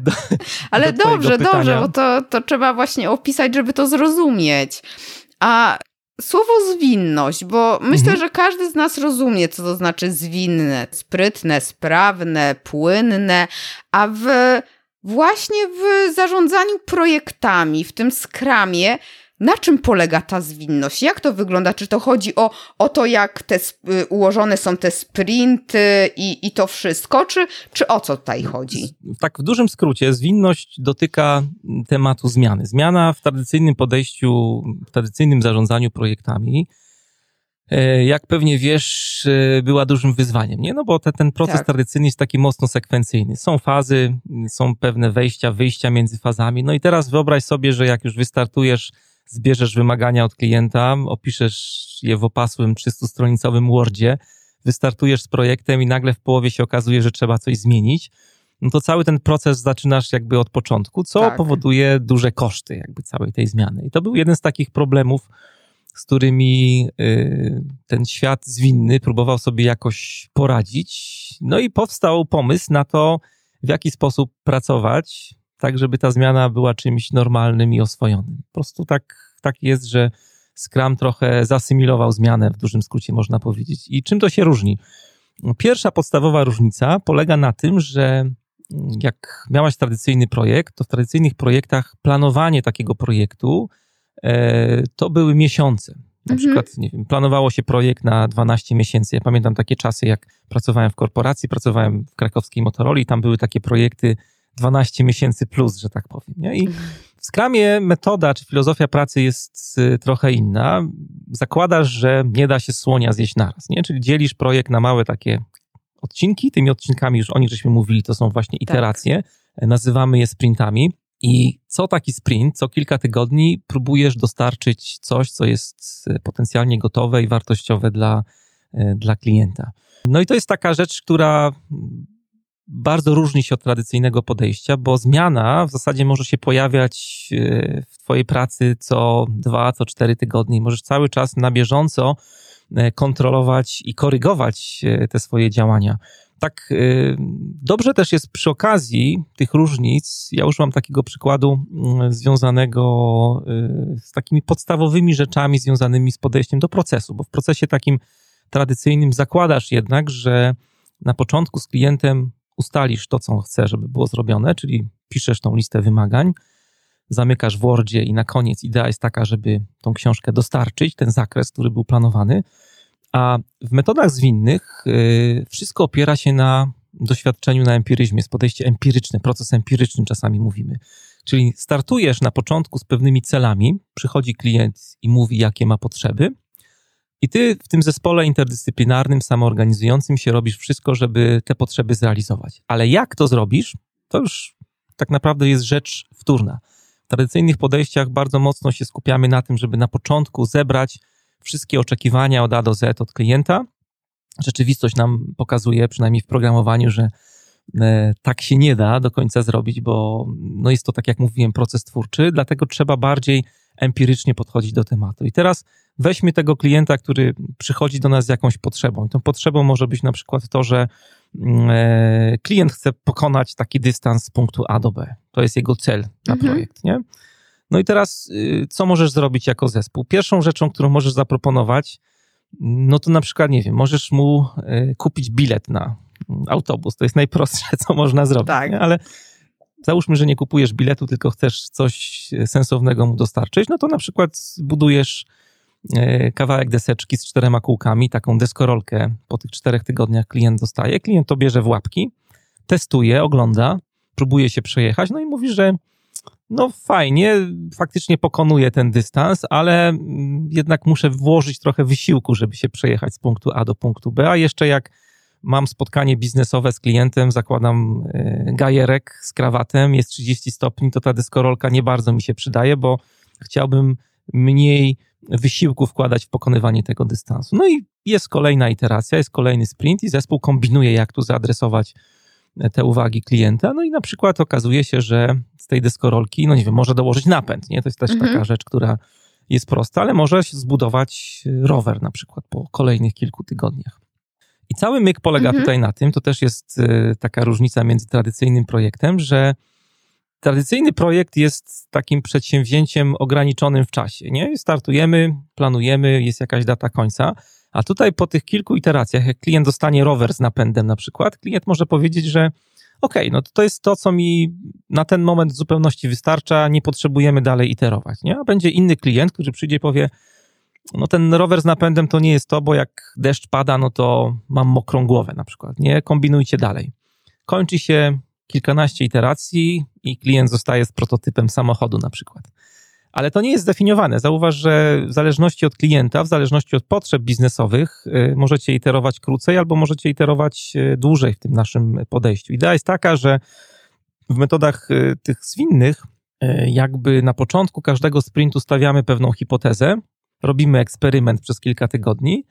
do, Ale do dobrze, dobrze, bo to, to trzeba właśnie opisać, żeby to zrozumieć. A słowo zwinność, bo myślę, mhm. że każdy z nas rozumie, co to znaczy zwinne, sprytne, sprawne, płynne, a w właśnie w zarządzaniu projektami, w tym skramie, na czym polega ta zwinność? Jak to wygląda? Czy to chodzi o, o to, jak te y, ułożone są te sprinty i, i to wszystko, czy, czy o co tutaj chodzi? Tak, w dużym skrócie, zwinność dotyka tematu zmiany. Zmiana w tradycyjnym podejściu, w tradycyjnym zarządzaniu projektami, e, jak pewnie wiesz, e, była dużym wyzwaniem, nie? No bo te, ten proces tak. tradycyjny jest taki mocno sekwencyjny. Są fazy, są pewne wejścia, wyjścia między fazami. No i teraz wyobraź sobie, że jak już wystartujesz zbierzesz wymagania od klienta, opiszesz je w opasłym 300-stronicowym Wordzie, wystartujesz z projektem i nagle w połowie się okazuje, że trzeba coś zmienić, no to cały ten proces zaczynasz jakby od początku, co tak. powoduje duże koszty jakby całej tej zmiany. I to był jeden z takich problemów, z którymi y, ten świat zwinny próbował sobie jakoś poradzić. No i powstał pomysł na to, w jaki sposób pracować tak żeby ta zmiana była czymś normalnym i oswojonym. Po prostu tak, tak jest, że Scrum trochę zasymilował zmianę, w dużym skrócie można powiedzieć. I czym to się różni? Pierwsza podstawowa różnica polega na tym, że jak miałaś tradycyjny projekt, to w tradycyjnych projektach planowanie takiego projektu e, to były miesiące. Na mhm. przykład, nie wiem, planowało się projekt na 12 miesięcy. Ja pamiętam takie czasy, jak pracowałem w korporacji, pracowałem w krakowskiej Motorola i tam były takie projekty 12 miesięcy plus, że tak powiem. Nie? I w Scrumie metoda czy filozofia pracy jest y, trochę inna. Zakładasz, że nie da się słonia zjeść naraz, nie? czyli dzielisz projekt na małe takie odcinki. Tymi odcinkami już o nich żeśmy mówili, to są właśnie tak. iteracje. Tak. Nazywamy je sprintami. I co taki sprint, co kilka tygodni próbujesz dostarczyć coś, co jest y, potencjalnie gotowe i wartościowe dla, y, dla klienta. No i to jest taka rzecz, która bardzo różni się od tradycyjnego podejścia, bo zmiana w zasadzie może się pojawiać e, w Twojej pracy co dwa, co cztery tygodnie. Możesz cały czas na bieżąco e, kontrolować i korygować e, te swoje działania. tak dobrze też jest przy okazji tych różnic, ja używam takiego przykładu mm, związanego z takimi podstawowymi rzeczami związanymi z podejściem do procesu, bo w procesie takim tradycyjnym zakładasz jednak, że na początku z klientem ustalisz to, co chce, żeby było zrobione, czyli piszesz tą listę wymagań, zamykasz w Wordzie i na koniec idea jest taka, żeby tą książkę dostarczyć, ten zakres, który był planowany. A w metodach zwinnych yy, wszystko opiera się na doświadczeniu, na empiryzmie, jest podejście empiryczne, proces empiryczny czasami mówimy. Czyli startujesz na początku z pewnymi celami, przychodzi klient i mówi, jakie ma potrzeby, i ty w tym zespole interdyscyplinarnym, samoorganizującym się robisz wszystko, żeby te potrzeby zrealizować. Ale jak to zrobisz, to już tak naprawdę jest rzecz wtórna. W tradycyjnych podejściach bardzo mocno się skupiamy na tym, żeby na początku zebrać wszystkie oczekiwania od A do Z od klienta. Rzeczywistość nam pokazuje, przynajmniej w programowaniu, że e, tak się nie da do końca zrobić, bo no jest to, tak jak mówiłem, proces twórczy, dlatego trzeba bardziej empirycznie podchodzić do tematu. I teraz weźmy tego klienta, który przychodzi do nas z jakąś potrzebą. I tą potrzebą może być na przykład to, że mm, e, klient chce pokonać taki dystans z punktu A do B. To jest jego cel na mhm. projekt, nie? No i teraz, y, co możesz zrobić jako zespół? Pierwszą rzeczą, którą możesz zaproponować, no to na przykład, nie wiem, możesz mu e, kupić bilet na autobus. To jest najprostsze, co można zrobić. Tak. Nie? Ale załóżmy, że nie kupujesz biletu, tylko chcesz coś sensownego mu dostarczyć, no to na przykład budujesz kawałek deseczki z czterema kółkami, taką deskorolkę po tych czterech tygodniach klient dostaje. Klient to bierze w łapki, testuje, ogląda, próbuje się przejechać, no i mówi, że no fajnie, faktycznie pokonuje ten dystans, ale mm, jednak muszę włożyć trochę wysiłku, żeby się przejechać z punktu A do punktu B, a jeszcze jak mam spotkanie biznesowe z klientem, zakładam e, gajerek z krawatem, jest 30 stopni, to ta dyskorolka nie bardzo mi się przydaje, bo chciałbym mniej wysiłku wkładać w pokonywanie tego dystansu. No i jest kolejna iteracja, jest kolejny sprint i zespół kombinuje, jak tu zaadresować e, te uwagi klienta. No i na przykład okazuje się, że z tej deskorolki, no nie wiem, może dołożyć napęd, nie? To jest też mhm. taka rzecz, która jest prosta, ale może zbudować e, rower na przykład po kolejnych kilku tygodniach. I cały myk polega mhm. tutaj na tym, to też jest y, taka różnica między tradycyjnym projektem, że tradycyjny projekt jest takim przedsięwzięciem ograniczonym w czasie. Nie? Startujemy, planujemy, jest jakaś data końca, a tutaj po tych kilku iteracjach, jak klient dostanie rower z napędem na przykład, klient może powiedzieć, że OK, no to, to jest to, co mi na ten moment w zupełności wystarcza, nie potrzebujemy dalej iterować. Nie? A będzie inny klient, który przyjdzie i powie, no ten rower z napędem to nie jest to, bo jak deszcz pada, no to mam mokrą głowę na przykład. Nie kombinujcie dalej. Kończy się kilkanaście iteracji i klient zostaje z prototypem samochodu na przykład. Ale to nie jest zdefiniowane. Zauważ, że w zależności od klienta, w zależności od potrzeb biznesowych, y, możecie iterować krócej albo możecie iterować y, dłużej w tym naszym podejściu. Idea jest taka, że w metodach y, tych zwinnych, jakby na początku każdego sprintu stawiamy pewną hipotezę, robimy eksperyment przez kilka tygodni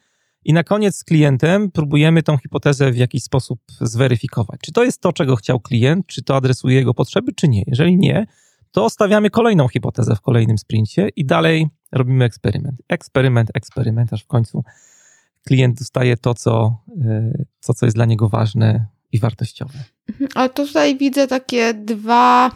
i na koniec z klientem próbujemy tą hipotezę w jakiś sposób zweryfikować. Czy to jest to, czego chciał klient, czy to adresuje jego potrzeby, czy nie. Jeżeli nie, to stawiamy kolejną hipotezę w kolejnym sprincie i dalej robimy eksperyment. Eksperyment, eksperyment, aż w końcu klient dostaje to, co, e, to, co jest dla niego ważne i wartościowe. Mhm. Ale tutaj widzę takie dwa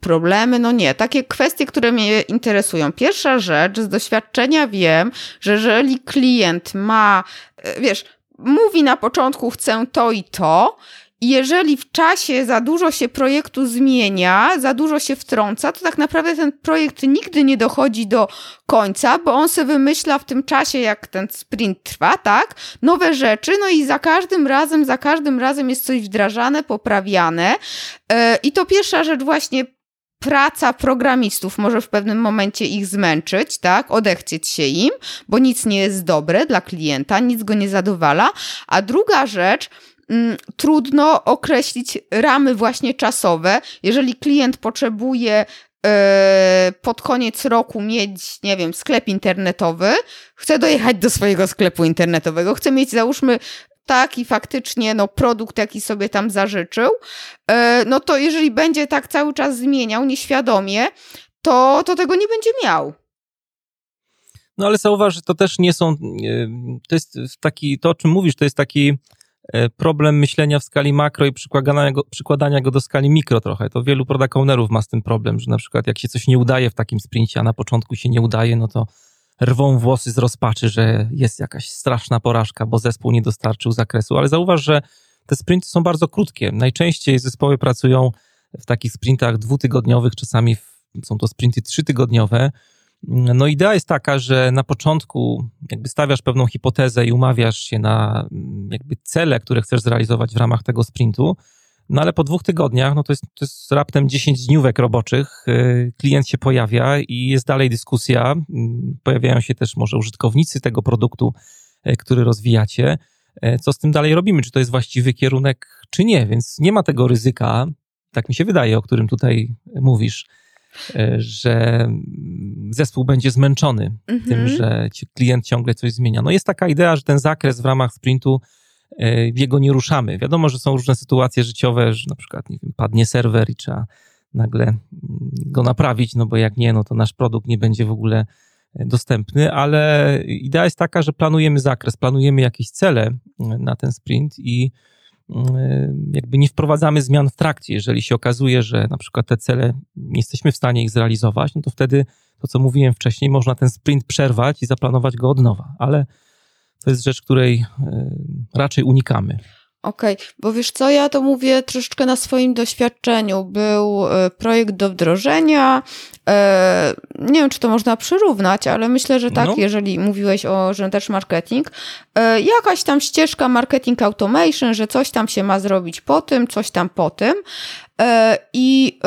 problemy, no nie, takie kwestie, które mnie interesują. Pierwsza rzecz, z doświadczenia wiem, że jeżeli klient ma, e, wiesz, mówi na początku chcę to i to, i jeżeli w czasie za dużo się projektu zmienia, za dużo się wtrąca, to tak naprawdę ten projekt nigdy nie dochodzi do końca, bo on sobie wymyśla w tym czasie, jak ten sprint trwa, tak? Nowe rzeczy, no i za każdym razem, za każdym razem jest coś wdrażane, poprawiane. Yy, I to pierwsza rzecz właśnie praca programistów może w pewnym momencie ich zmęczyć, tak, odechcieć się im, bo nic nie jest dobre dla klienta, nic go nie zadowala. A druga rzecz, mm, trudno określić ramy właśnie czasowe. Jeżeli klient potrzebuje e, pod koniec roku mieć, nie wiem, sklep internetowy, chce dojechać do swojego sklepu internetowego, chce mieć, załóżmy, tak i faktycznie no, produkt, jaki sobie tam zażyczył, e, no to jeżeli będzie tak cały czas zmieniał nieświadomie, to, to tego nie będzie miał. No ale zauważ, że to też nie są, to jest taki, to o czym mówisz, to jest taki e, problem myślenia w skali makro i przykładania go, przykładania go do skali mikro trochę. To wielu product ownerów ma z tym problem, że na przykład jak się coś nie udaje w takim sprincie, a na początku się nie udaje, no to rwą włosy z rozpaczy, że jest jakaś straszna porażka, bo zespół nie dostarczył zakresu. Ale zauważ, że te sprinty są bardzo krótkie. Najczęściej zespoły pracują w takich sprintach dwutygodniowych, czasami są to sprinty trzytygodniowe. No idea jest taka, że na początku jakby stawiasz pewną hipotezę i umawiasz się na jakby cele, które chcesz zrealizować w ramach tego sprintu, no ale po dwóch tygodniach, no to jest, to jest raptem 10 dniówek roboczych, y, klient się pojawia i jest dalej dyskusja, mm, pojawiają się też może użytkownicy tego produktu, y, który rozwijacie, y, co z tym dalej robimy, czy to jest właściwy kierunek, czy nie, więc nie ma tego ryzyka, tak mi się wydaje, o którym tutaj mówisz, że zespół będzie zmęczony mhm. tym, że klient ciągle coś zmienia. No jest taka idea, że ten zakres w ramach sprintu jego nie ruszamy. Wiadomo, że są różne sytuacje życiowe, że na przykład nie wiem, padnie serwer i trzeba nagle mm, go naprawić, no bo jak nie, no to nasz produkt nie będzie w ogóle e, dostępny, ale idea jest taka, że planujemy zakres, planujemy jakieś cele mm, na ten sprint i mm, jakby nie wprowadzamy zmian w trakcie. Jeżeli się okazuje, że na przykład te cele nie jesteśmy w stanie ich zrealizować, no to wtedy to, co mówiłem wcześniej, można ten sprint przerwać i zaplanować go od nowa, ale to jest rzecz, której e, raczej unikamy. Okej, okay, bo wiesz co, ja to mówię troszeczkę na swoim doświadczeniu. Był e, projekt do wdrożenia. E, nie wiem, czy to można przyrównać, ale myślę, że tak, no. jeżeli mówiłeś o, że też marketing. Jakaś tam ścieżka marketing automation, że coś tam się ma zrobić po tym, coś tam po tym. I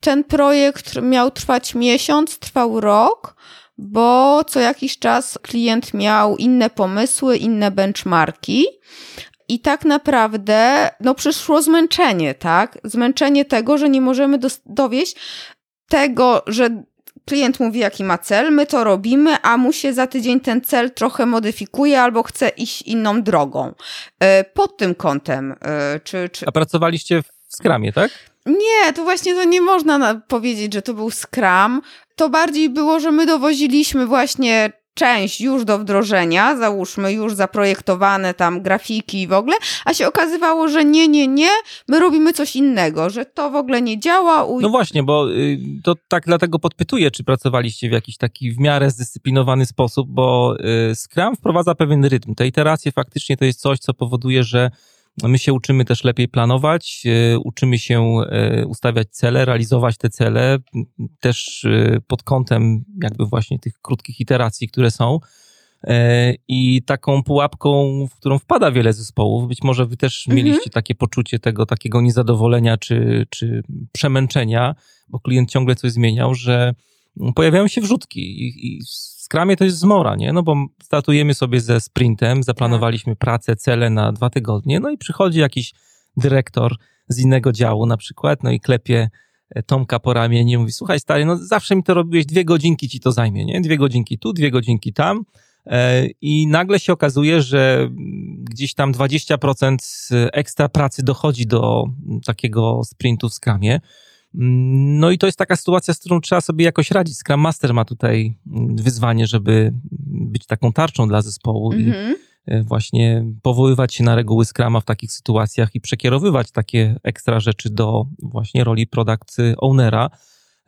ten projekt miał trwać miesiąc, trwał rok bo co jakiś czas klient miał inne pomysły, inne benchmarki. I tak naprawdę, no, przyszło zmęczenie, tak? Zmęczenie tego, że nie możemy dowieść tego, że klient mówi, jaki ma cel, my to robimy, a mu się za tydzień ten cel trochę modyfikuje albo chce iść inną drogą. E, pod tym kątem, e, czy. czy... A pracowaliście w Scrumie, tak? Nie, to właśnie to nie można powiedzieć, że to był Scrum. To bardziej było, że my dowoziliśmy właśnie część już do wdrożenia, załóżmy już zaprojektowane tam grafiki w ogóle, a się okazywało, że nie, nie, nie, my robimy coś innego, że to w ogóle nie działa. No właśnie, bo y, to tak dlatego podpytuję, czy pracowaliście w jakiś taki w miarę zdyscyplinowany sposób, bo y, Scrum wprowadza pewien rytm. Te iteracje faktycznie to jest coś, co powoduje, że My się uczymy też lepiej planować, e, uczymy się e, ustawiać cele, realizować te cele, też e, pod kątem jakby właśnie tych krótkich iteracji, które są. I taką pułapką, w którą wpada wiele zespołów, być może wy też mhm. mieliście takie poczucie tego takiego niezadowolenia czy, czy przemęczenia, bo klient ciągle coś zmieniał, że pojawiają się wrzutki i, i Scrumie to jest zmora, nie? No bo startujemy sobie ze sprintem, zaplanowaliśmy tak. pracę, cele na dwa tygodnie, no i przychodzi jakiś dyrektor z innego działu na przykład, no i klepie e, Tomka po ramieniu i mówi, słuchaj stary, no zawsze mi to robiłeś, dwie godzinki ci to zajmie, nie? Dwie godzinki tu, dwie godzinki tam e, i nagle się okazuje, że gdzieś tam 20% ekstra pracy dochodzi do takiego sprintu w Scrumie, no i to jest taka sytuacja, z którą trzeba sobie jakoś radzić. Scrum Master ma tutaj wyzwanie, żeby być taką tarczą dla zespołu mm i mhm. e, właśnie powoływać się na reguły Scrama w takich sytuacjach i przekierowywać takie ekstra rzeczy do właśnie roli product ownera,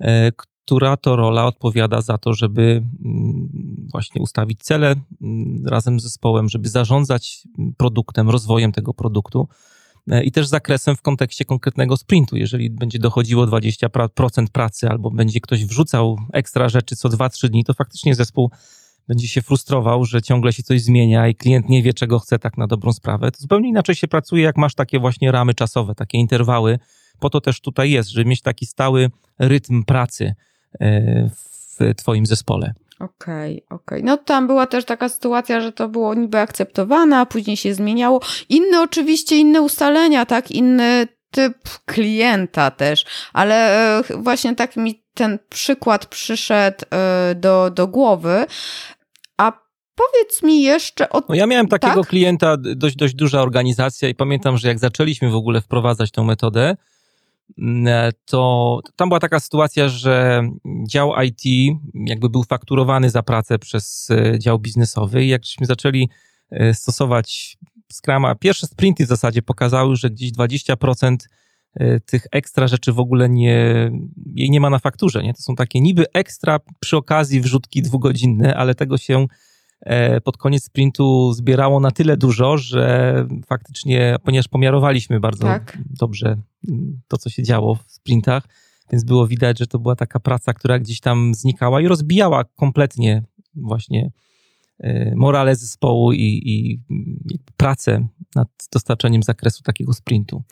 e, która to rola odpowiada za to, żeby mm, właśnie ustawić cele mm, razem z zespołem, żeby zarządzać produktem, rozwojem tego produktu i też zakresem w kontekście konkretnego sprintu. Jeżeli będzie dochodziło 20% pracy albo będzie ktoś wrzucał ekstra rzeczy co 2-3 dni, to faktycznie zespół będzie się frustrował, że ciągle się coś zmienia i klient nie wie, czego chce tak na dobrą sprawę. To zupełnie inaczej się pracuje, jak masz takie właśnie ramy czasowe, takie interwały. Po to też tutaj jest, żeby mieć taki stały rytm pracy e, w Twoim zespole. Okej, okay, okej. Okay. No tam była też taka sytuacja, że to było niby akceptowane, a później się zmieniało. Inne oczywiście, inne ustalenia, tak, inny typ klienta też, ale e, właśnie tak mi ten przykład przyszedł e, do, do głowy. A powiedz mi jeszcze o... No ja miałem takiego tak? klienta, dość, dość duża organizacja i pamiętam, że jak zaczęliśmy w ogóle wprowadzać tą metodę, to tam była taka sytuacja, że dział IT jakby był fakturowany za pracę przez e, dział biznesowy i jak żeśmy zaczęli e, stosować Scrama, pierwsze sprinty w zasadzie pokazały, że gdzieś 20% e, tych ekstra rzeczy w ogóle nie, jej nie ma na fakturze, nie? To są takie niby ekstra przy okazji wrzutki dwugodzinne, ale tego się e, pod koniec sprintu zbierało na tyle dużo, że faktycznie, ponieważ pomiarowaliśmy bardzo tak. dobrze mm, to, co się działo w sprintach, więc było widać, że to była taka praca, która gdzieś tam znikała i rozbijała kompletnie właśnie e, morale zespołu i, i, i pracę nad dostarczeniem zakresu takiego sprintu.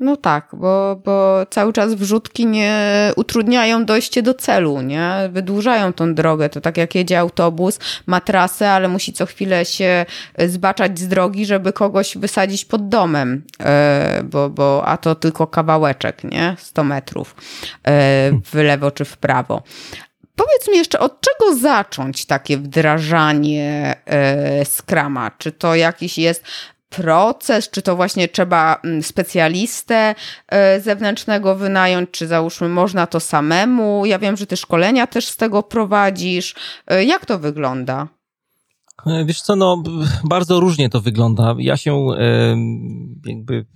No tak, bo, bo cały czas wrzutki nie utrudniają dojście do celu, nie? Wydłużają tą drogę. To tak jak jedzie autobus, ma trasę, ale musi co chwilę się zbaczać z drogi, żeby kogoś wysadzić pod domem, e, bo, bo a to tylko kawałeczek, nie? 100 metrów e, w lewo czy w prawo. Powiedz mi jeszcze, od czego zacząć takie wdrażanie e, Scrama? Czy to jakiś jest proces, czy to właśnie trzeba mm, specjalistę e, zewnętrznego wynająć, czy załóżmy można to samemu. Ja wiem, że ty szkolenia też z tego prowadzisz. E, jak to wygląda? E, wiesz co, no bardzo różnie to wygląda. Ja się jakby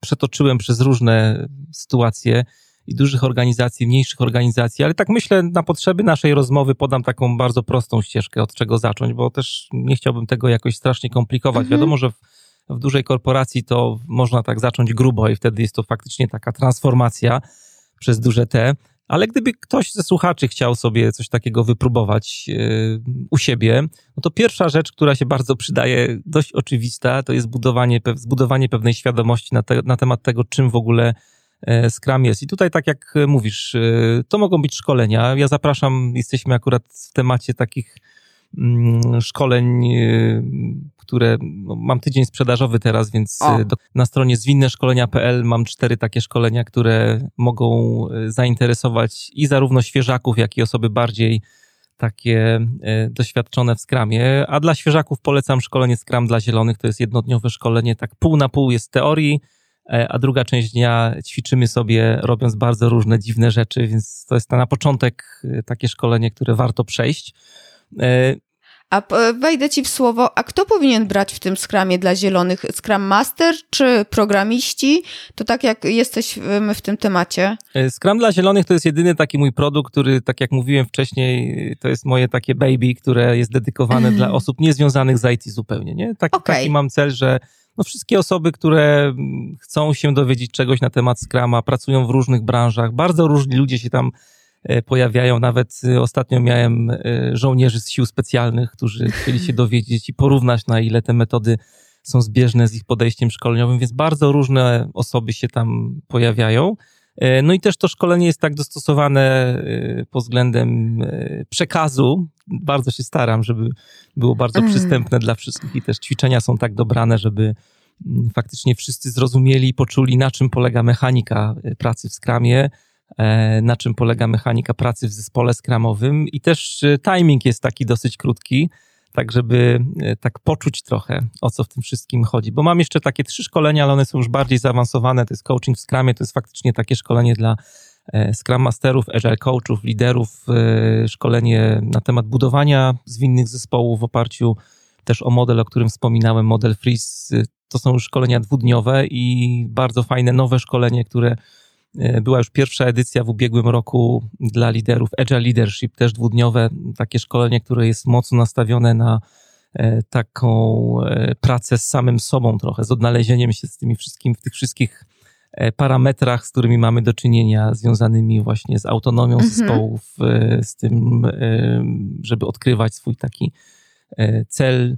przetoczyłem przez różne sytuacje i dużych organizacji, mniejszych organizacji, ale tak myślę, na potrzeby naszej rozmowy podam taką bardzo prostą ścieżkę, od czego zacząć, bo też nie chciałbym tego jakoś strasznie komplikować. Mhm. Wiadomo, że w, w dużej korporacji to można tak zacząć grubo i wtedy jest to faktycznie taka transformacja przez duże T. Ale gdyby ktoś ze słuchaczy chciał sobie coś takiego wypróbować yy, u siebie, no to pierwsza rzecz, która się bardzo przydaje, dość oczywista, to jest budowanie, zbudowanie pewnej świadomości na, te, na temat tego, czym w ogóle Scrum jest. I tutaj, tak jak mówisz, e, to mogą być szkolenia. Ja zapraszam, jesteśmy akurat w temacie takich mm, szkoleń, e, które no, mam tydzień sprzedażowy teraz, więc do, na stronie zwinneszkolenia.pl mam cztery takie szkolenia, które mogą zainteresować i zarówno świeżaków, jak i osoby bardziej takie doświadczone w Scrumie. A dla świeżaków polecam szkolenie Scrum dla zielonych. To jest jednodniowe szkolenie, tak pół na pół jest teorii, E, a druga część dnia ćwiczymy sobie, robiąc bardzo różne dziwne rzeczy, więc to jest na początek e, takie szkolenie, które warto przejść. E, a wejdę ci w słowo, a kto powinien brać w tym skramie dla zielonych? Scrum Master czy programiści? To tak jak jesteśmy w tym temacie. Scrum dla zielonych to jest jedyny taki mój produkt, który, tak jak mówiłem wcześniej, to jest moje takie baby, które jest dedykowane dla osób niezwiązanych z IT zupełnie. Nie? Tak, okay. Taki mam cel, że no wszystkie osoby, które chcą się dowiedzieć czegoś na temat Scrama, pracują w różnych branżach, bardzo różni ludzie się tam e, pojawiają. Nawet e, ostatnio miałem e, żołnierzy z sił specjalnych, którzy chcieli się dowiedzieć i porównać, na ile te metody są zbieżne z ich podejściem szkoleniowym, więc bardzo różne osoby się tam pojawiają. No i też to szkolenie jest tak dostosowane pod względem przekazu. Bardzo się staram, żeby było bardzo mm. przystępne dla wszystkich i też ćwiczenia są tak dobrane, żeby mm, faktycznie wszyscy zrozumieli i poczuli, na czym polega mechanika y, pracy w skramie, e, na czym polega mechanika pracy w zespole skramowym i też y, timing jest taki dosyć krótki, tak żeby tak poczuć trochę, o co w tym wszystkim chodzi. Bo mam jeszcze takie trzy szkolenia, ale one są już bardziej zaawansowane. To jest coaching w skramie, to jest faktycznie takie szkolenie dla E, Scrum Masterów, Agile Coachów, liderów, e, szkolenie na temat budowania zwinnych zespołów w oparciu też o model, o którym wspominałem, model Freeze. To są już szkolenia dwudniowe i bardzo fajne nowe szkolenie, które e, była już pierwsza edycja w ubiegłym roku dla liderów Agile Leadership, też dwudniowe, takie szkolenie, które jest mocno nastawione na taką pracę z samym sobą trochę, z odnalezieniem się z tymi wszystkim, w tych wszystkich E, parametrach, z którymi mamy do czynienia, związanymi właśnie z autonomią mhm. zespołów, e, z tym, e, żeby odkrywać swój taki cel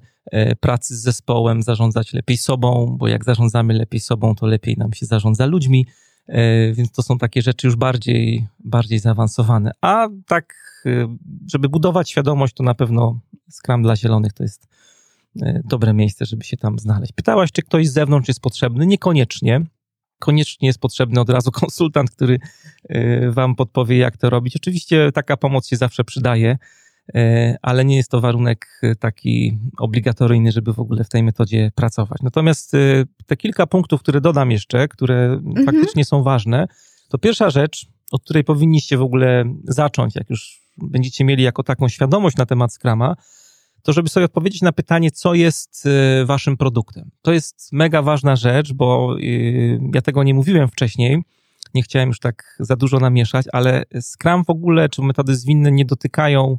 pracy z zespołem, zarządzać lepiej sobą, bo jak zarządzamy lepiej sobą, to lepiej nam się zarządza ludźmi, więc to są takie rzeczy już bardziej, bardziej zaawansowane. A tak, żeby budować świadomość, to na pewno Scrum dla zielonych to jest dobre miejsce, żeby się tam znaleźć. Pytałaś, czy ktoś z zewnątrz jest potrzebny? Niekoniecznie koniecznie jest potrzebny od razu konsultant, który e, wam podpowie, jak to robić. Oczywiście taka pomoc się zawsze przydaje, e, ale nie jest to warunek taki obligatoryjny, żeby w ogóle w tej metodzie pracować. Natomiast e, te kilka punktów, które dodam jeszcze, które mhm. faktycznie są ważne, to pierwsza rzecz, od której powinniście w ogóle zacząć, jak już będziecie mieli jako taką świadomość na temat Scrama, to żeby sobie odpowiedzieć na pytanie, co jest y, waszym produktem. To jest mega ważna rzecz, bo y, ja tego nie mówiłem wcześniej, nie chciałem już tak za dużo namieszać, ale Scrum w ogóle, czy metody zwinne nie dotykają,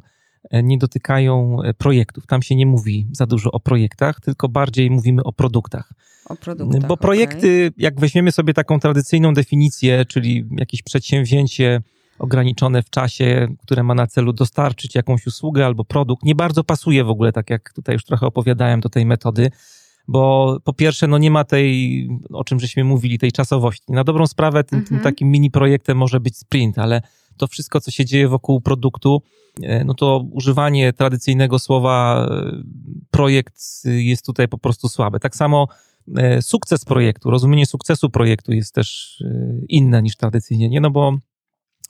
e, nie dotykają e, projektów. Tam się nie mówi za dużo o projektach, tylko bardziej mówimy o produktach. O produktach Bo projekty, okay. jak weźmiemy sobie taką tradycyjną definicję, czyli jakieś przedsięwzięcie, ograniczone w czasie, które ma na celu dostarczyć jakąś usługę albo produkt, nie bardzo pasuje w ogóle, tak jak tutaj już trochę opowiadałem, do tej metody, bo po pierwsze, no nie ma tej, o czym żeśmy mówili, tej czasowości. Na dobrą sprawę tym, mhm. tym takim mini projektem może być sprint, ale to wszystko, co się dzieje wokół produktu, e, no to używanie tradycyjnego słowa e, projekt jest tutaj po prostu słabe. Tak samo e, sukces projektu, rozumienie sukcesu projektu jest też inne niż tradycyjnie, nie? No bo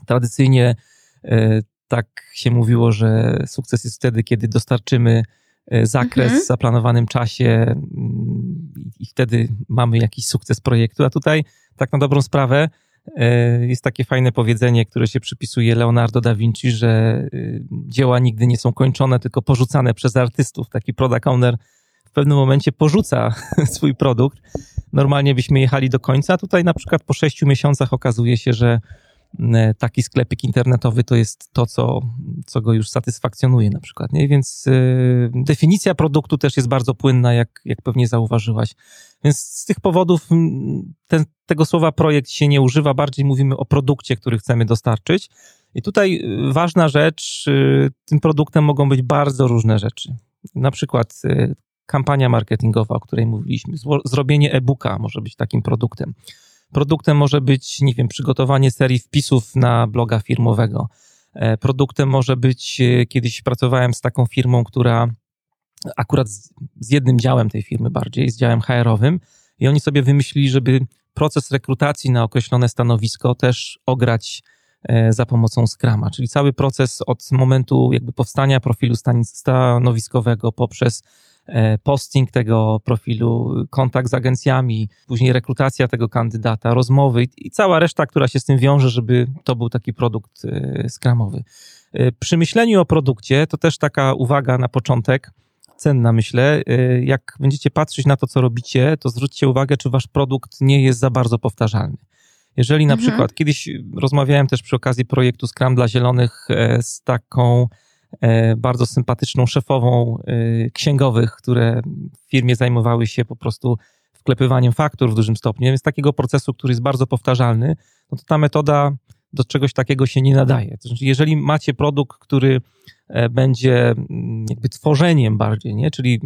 Tradycyjnie e, tak się mówiło, że sukces jest wtedy, kiedy dostarczymy e, zakres mhm. w zaplanowanym czasie mm, i wtedy mamy jakiś sukces projektu. A tutaj, tak na dobrą sprawę, e, jest takie fajne powiedzenie, które się przypisuje Leonardo da Vinci, że dzieła nigdy nie są kończone, tylko porzucane przez artystów. Taki product owner w pewnym momencie porzuca swój produkt. Normalnie byśmy jechali do końca, a tutaj na przykład po sześciu miesiącach okazuje się, że taki sklepik internetowy to jest to, co, co go już satysfakcjonuje na przykład. Nie? Więc y, definicja produktu też jest bardzo płynna, jak, jak pewnie zauważyłaś. Więc z tych powodów ten, tego słowa projekt się nie używa, bardziej mówimy o produkcie, który chcemy dostarczyć. I tutaj y, ważna rzecz, tym produktem mogą być bardzo różne rzeczy. Na przykład kampania marketingowa, o której mówiliśmy, zrobienie e-booka może być takim produktem Produktem może być, nie wiem, przygotowanie serii wpisów na bloga firmowego. E, produktem może być, e, kiedyś pracowałem z taką firmą, która akurat z, z jednym działem tej firmy bardziej, z działem HR-owym i oni sobie wymyślili, żeby proces rekrutacji na określone stanowisko też ograć e, za pomocą Scrama, czyli cały proces od momentu jakby powstania profilu stanowiskowego poprzez posting tego profilu, kontakt z agencjami, później rekrutacja tego kandydata, rozmowy i cała reszta, która się z tym wiąże, żeby to był taki produkt e, skramowy. E, przy myśleniu o produkcie, to też taka uwaga na początek, cenna myślę, jak będziecie patrzeć na to, co robicie, to zwróćcie uwagę, czy wasz produkt nie jest za bardzo powtarzalny. Jeżeli na mhm. przykład, kiedyś rozmawiałem też przy okazji projektu Scrum dla Zielonych z taką E, bardzo sympatyczną szefową e, księgowych, które w firmie zajmowały się po prostu wklepywaniem faktur w dużym stopniu, więc takiego procesu, który jest bardzo powtarzalny, no to ta metoda do czegoś takiego się nie nadaje. To znaczy, jeżeli macie produkt, który e, będzie mm, jakby tworzeniem bardziej, nie? czyli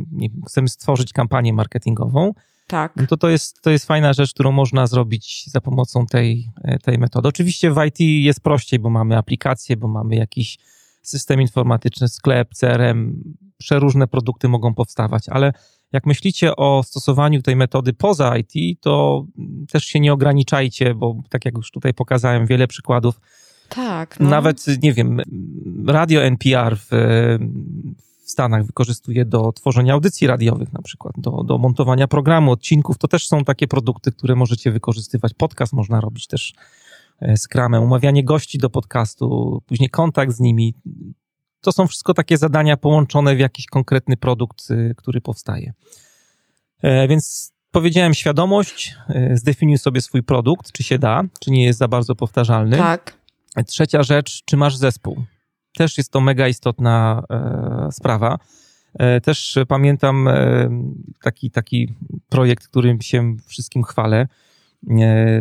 chcemy stworzyć kampanię marketingową, tak. No to to jest, to jest fajna rzecz, którą można zrobić za pomocą tej, tej metody. Oczywiście w IT jest prościej, bo mamy aplikacje, bo mamy jakiś system informatyczny, sklep, CRM, przeróżne produkty mogą powstawać, ale jak myślicie o stosowaniu tej metody poza IT, to też się nie ograniczajcie, bo tak jak już tutaj pokazałem, wiele przykładów. Tak. No. Nawet, nie wiem, radio NPR w, w Stanach wykorzystuje do tworzenia audycji radiowych, na przykład, do, do montowania programu, odcinków. To też są takie produkty, które możecie wykorzystywać. Podcast można robić też Scrumem, umawianie gości do podcastu, później kontakt z nimi. To są wszystko takie zadania połączone w jakiś konkretny produkt, y, który powstaje. E, więc powiedziałem świadomość, e, zdefiniuj sobie swój produkt, czy się da, czy nie jest za bardzo powtarzalny. Tak. Trzecia rzecz, czy masz zespół. Też jest to mega istotna e, sprawa. E, też pamiętam e, taki, taki projekt, którym się wszystkim chwalę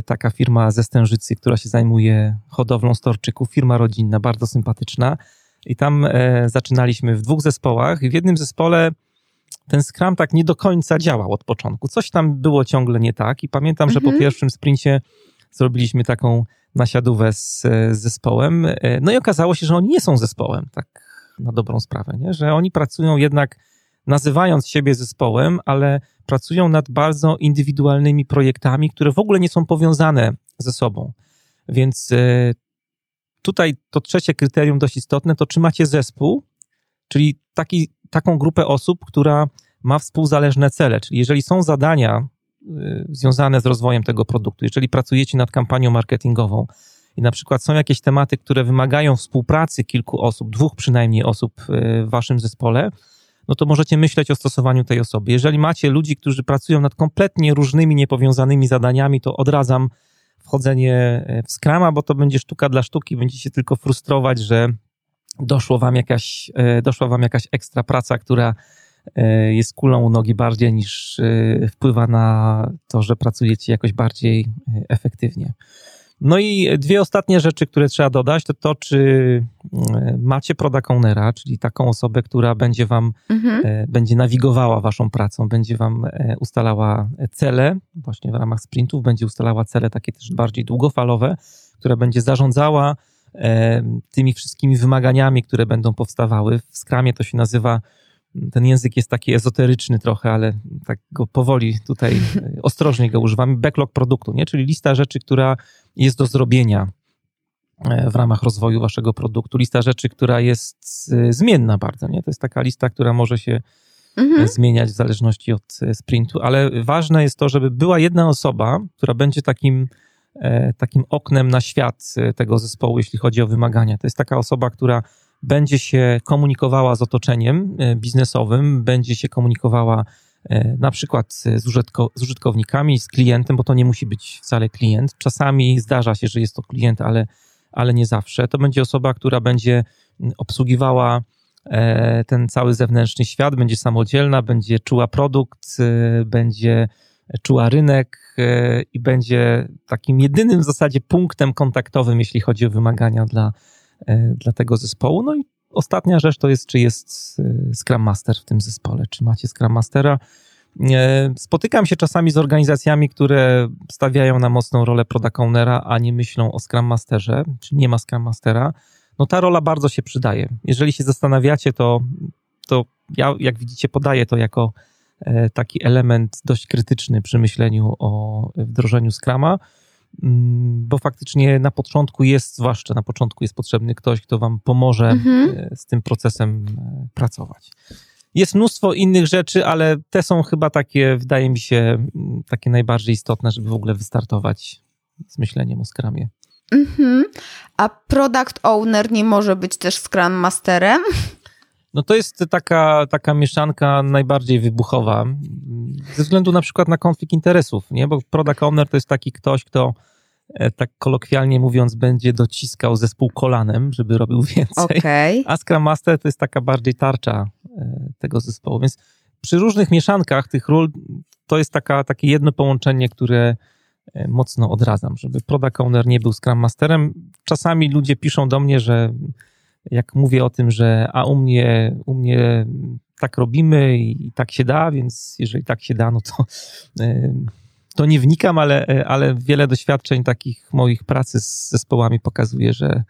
taka firma ze Stężycy, która się zajmuje hodowlą storczyków, firma rodzinna, bardzo sympatyczna. I tam e, zaczynaliśmy w dwóch zespołach i w jednym zespole ten Scrum tak nie do końca działał od początku. Coś tam było ciągle nie tak i pamiętam, mhm. że po mhm. pierwszym sprincie zrobiliśmy taką nasiadówę z, z zespołem. E, no i okazało się, że oni nie są zespołem, tak na dobrą sprawę, nie? że oni pracują jednak nazywając siebie zespołem, ale pracują nad bardzo indywidualnymi projektami, które w ogóle nie są powiązane ze sobą. Więc e, tutaj to trzecie kryterium dość istotne, to czy macie zespół, czyli taki, taką grupę osób, która ma współzależne cele, czyli jeżeli są zadania e, związane z rozwojem tego produktu, jeżeli pracujecie nad kampanią marketingową i na przykład są jakieś tematy, które wymagają współpracy kilku osób, dwóch przynajmniej osób e, w waszym zespole, no to możecie myśleć o stosowaniu tej osoby. Jeżeli macie ludzi, którzy pracują nad kompletnie różnymi, niepowiązanymi zadaniami, to odradzam wchodzenie e, w Scrama, bo to będzie sztuka dla sztuki, będziecie tylko frustrować, że doszło wam jakaś, e, doszła wam jakaś ekstra praca, która e, jest kulą u nogi bardziej niż wpływa na to, że pracujecie jakoś bardziej efektywnie. No i dwie ostatnie rzeczy, które trzeba dodać, to to, czy e, macie product ownera, czyli taką osobę, która będzie wam, mhm. E, będzie nawigowała waszą pracą, będzie wam e, ustalała cele, właśnie w ramach sprintów, będzie ustalała cele takie też bardziej długofalowe, która będzie zarządzała tymi wszystkimi wymaganiami, które będą powstawały. W Scrumie to się nazywa ten język jest taki ezoteryczny trochę, ale tak go powoli tutaj ostrożnie go używamy. Backlog produktu, nie? czyli lista rzeczy, która jest do zrobienia e, w ramach rozwoju waszego produktu. Lista rzeczy, która jest e, zmienna bardzo. Nie? To jest taka lista, która może się mhm. zmieniać w zależności od e, sprintu, ale ważne jest to, żeby była jedna osoba, która będzie takim, takim oknem na świat tego zespołu, jeśli chodzi o wymagania. To jest taka osoba, która będzie się komunikowała z otoczeniem biznesowym, będzie się komunikowała E, na przykład z, użytko, z użytkownikami, z klientem, bo to nie musi być wcale klient. Czasami zdarza się, że jest to klient, ale, ale nie zawsze. To będzie osoba, która będzie obsługiwała e, ten cały zewnętrzny świat, będzie samodzielna, będzie czuła produkt, e, będzie czuła rynek i będzie takim jedynym w zasadzie punktem kontaktowym, jeśli chodzi o wymagania dla, dla tego zespołu. No i Ostatnia rzecz to jest, czy jest y, Scrum Master w tym zespole, czy macie Scrum Mastera. Spotykam się czasami z organizacjami, które stawiają na mocną rolę product ownera, a nie myślą o Scrum Masterze, czy nie ma Scrum Mastera. No ta rola bardzo się przydaje. Jeżeli się zastanawiacie, to, to ja, jak widzicie, podaję to jako e, taki element dość krytyczny przy myśleniu o wdrożeniu Scrama. Mm, bo faktycznie na początku jest, zwłaszcza na początku jest potrzebny ktoś, kto wam pomoże mhm. E, z tym procesem e, pracować. Jest mnóstwo innych rzeczy, ale te są chyba takie, wydaje mi się, mm, takie najbardziej istotne, żeby w ogóle wystartować z myśleniem o Scrumie. Mhm. A product owner nie może być też Scrum Masterem? No to jest taka, taka mieszanka najbardziej wybuchowa, ze względu na przykład na konflikt interesów, nie? Bo product owner to jest taki ktoś, kto e, tak kolokwialnie mówiąc będzie dociskał zespół kolanem, żeby robił więcej. Okay. A Scrum Master to jest taka bardziej tarcza e, tego zespołu, więc przy różnych mieszankach tych ról to jest taka, takie jedno połączenie, które e, mocno odradzam, żeby product owner nie był Scrum Masterem. Czasami ludzie piszą do mnie, że jak mówię o tym, że a u mnie, u mnie tak robimy i tak się da, więc jeżeli tak się da, no to, to nie wnikam, ale, ale wiele doświadczeń takich moich pracy z zespołami pokazuje, że